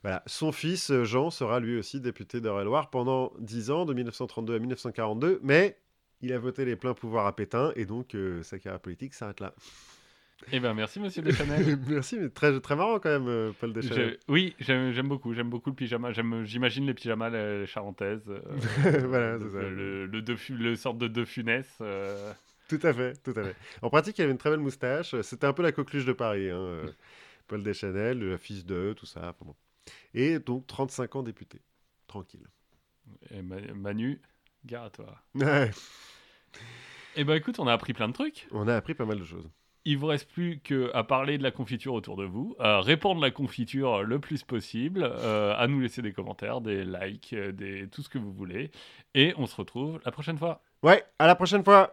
Voilà. Son fils euh, Jean sera lui aussi député d'Eure-et-Loire pendant 10 ans, de 1932 à 1942, mais il a voté les pleins pouvoirs à Pétain et donc euh, sa carrière politique s'arrête là. Eh ben merci Monsieur Deschanel. <laughs> Merci, mais très, très marrant quand même, euh, Paul Deschanel. Je- Oui, j'aime beaucoup, j'aime beaucoup le pyjama. J'imagine les pyjamas les charentaises. euh, <laughs> voilà, c'est ça. le, le, le sorte de deux funès. euh, Tout à fait, tout à fait. En pratique, il avait une très belle moustache. C'était un peu la coqueluche de Paris. hein, <laughs> Paul Deschanel, le fils de, tout ça. enfin bon. Et donc 35 ans député. Tranquille. Et Manu, gare à toi. Ouais, Eh ben écoute, on a appris plein de trucs. on a appris pas mal de choses. Il vous reste plus que à parler de la confiture autour de vous, à répandre la confiture le plus possible, euh, à nous laisser des commentaires, des likes, euh, des... tout ce que vous voulez. Et on se retrouve la prochaine fois. Ouais, à la prochaine fois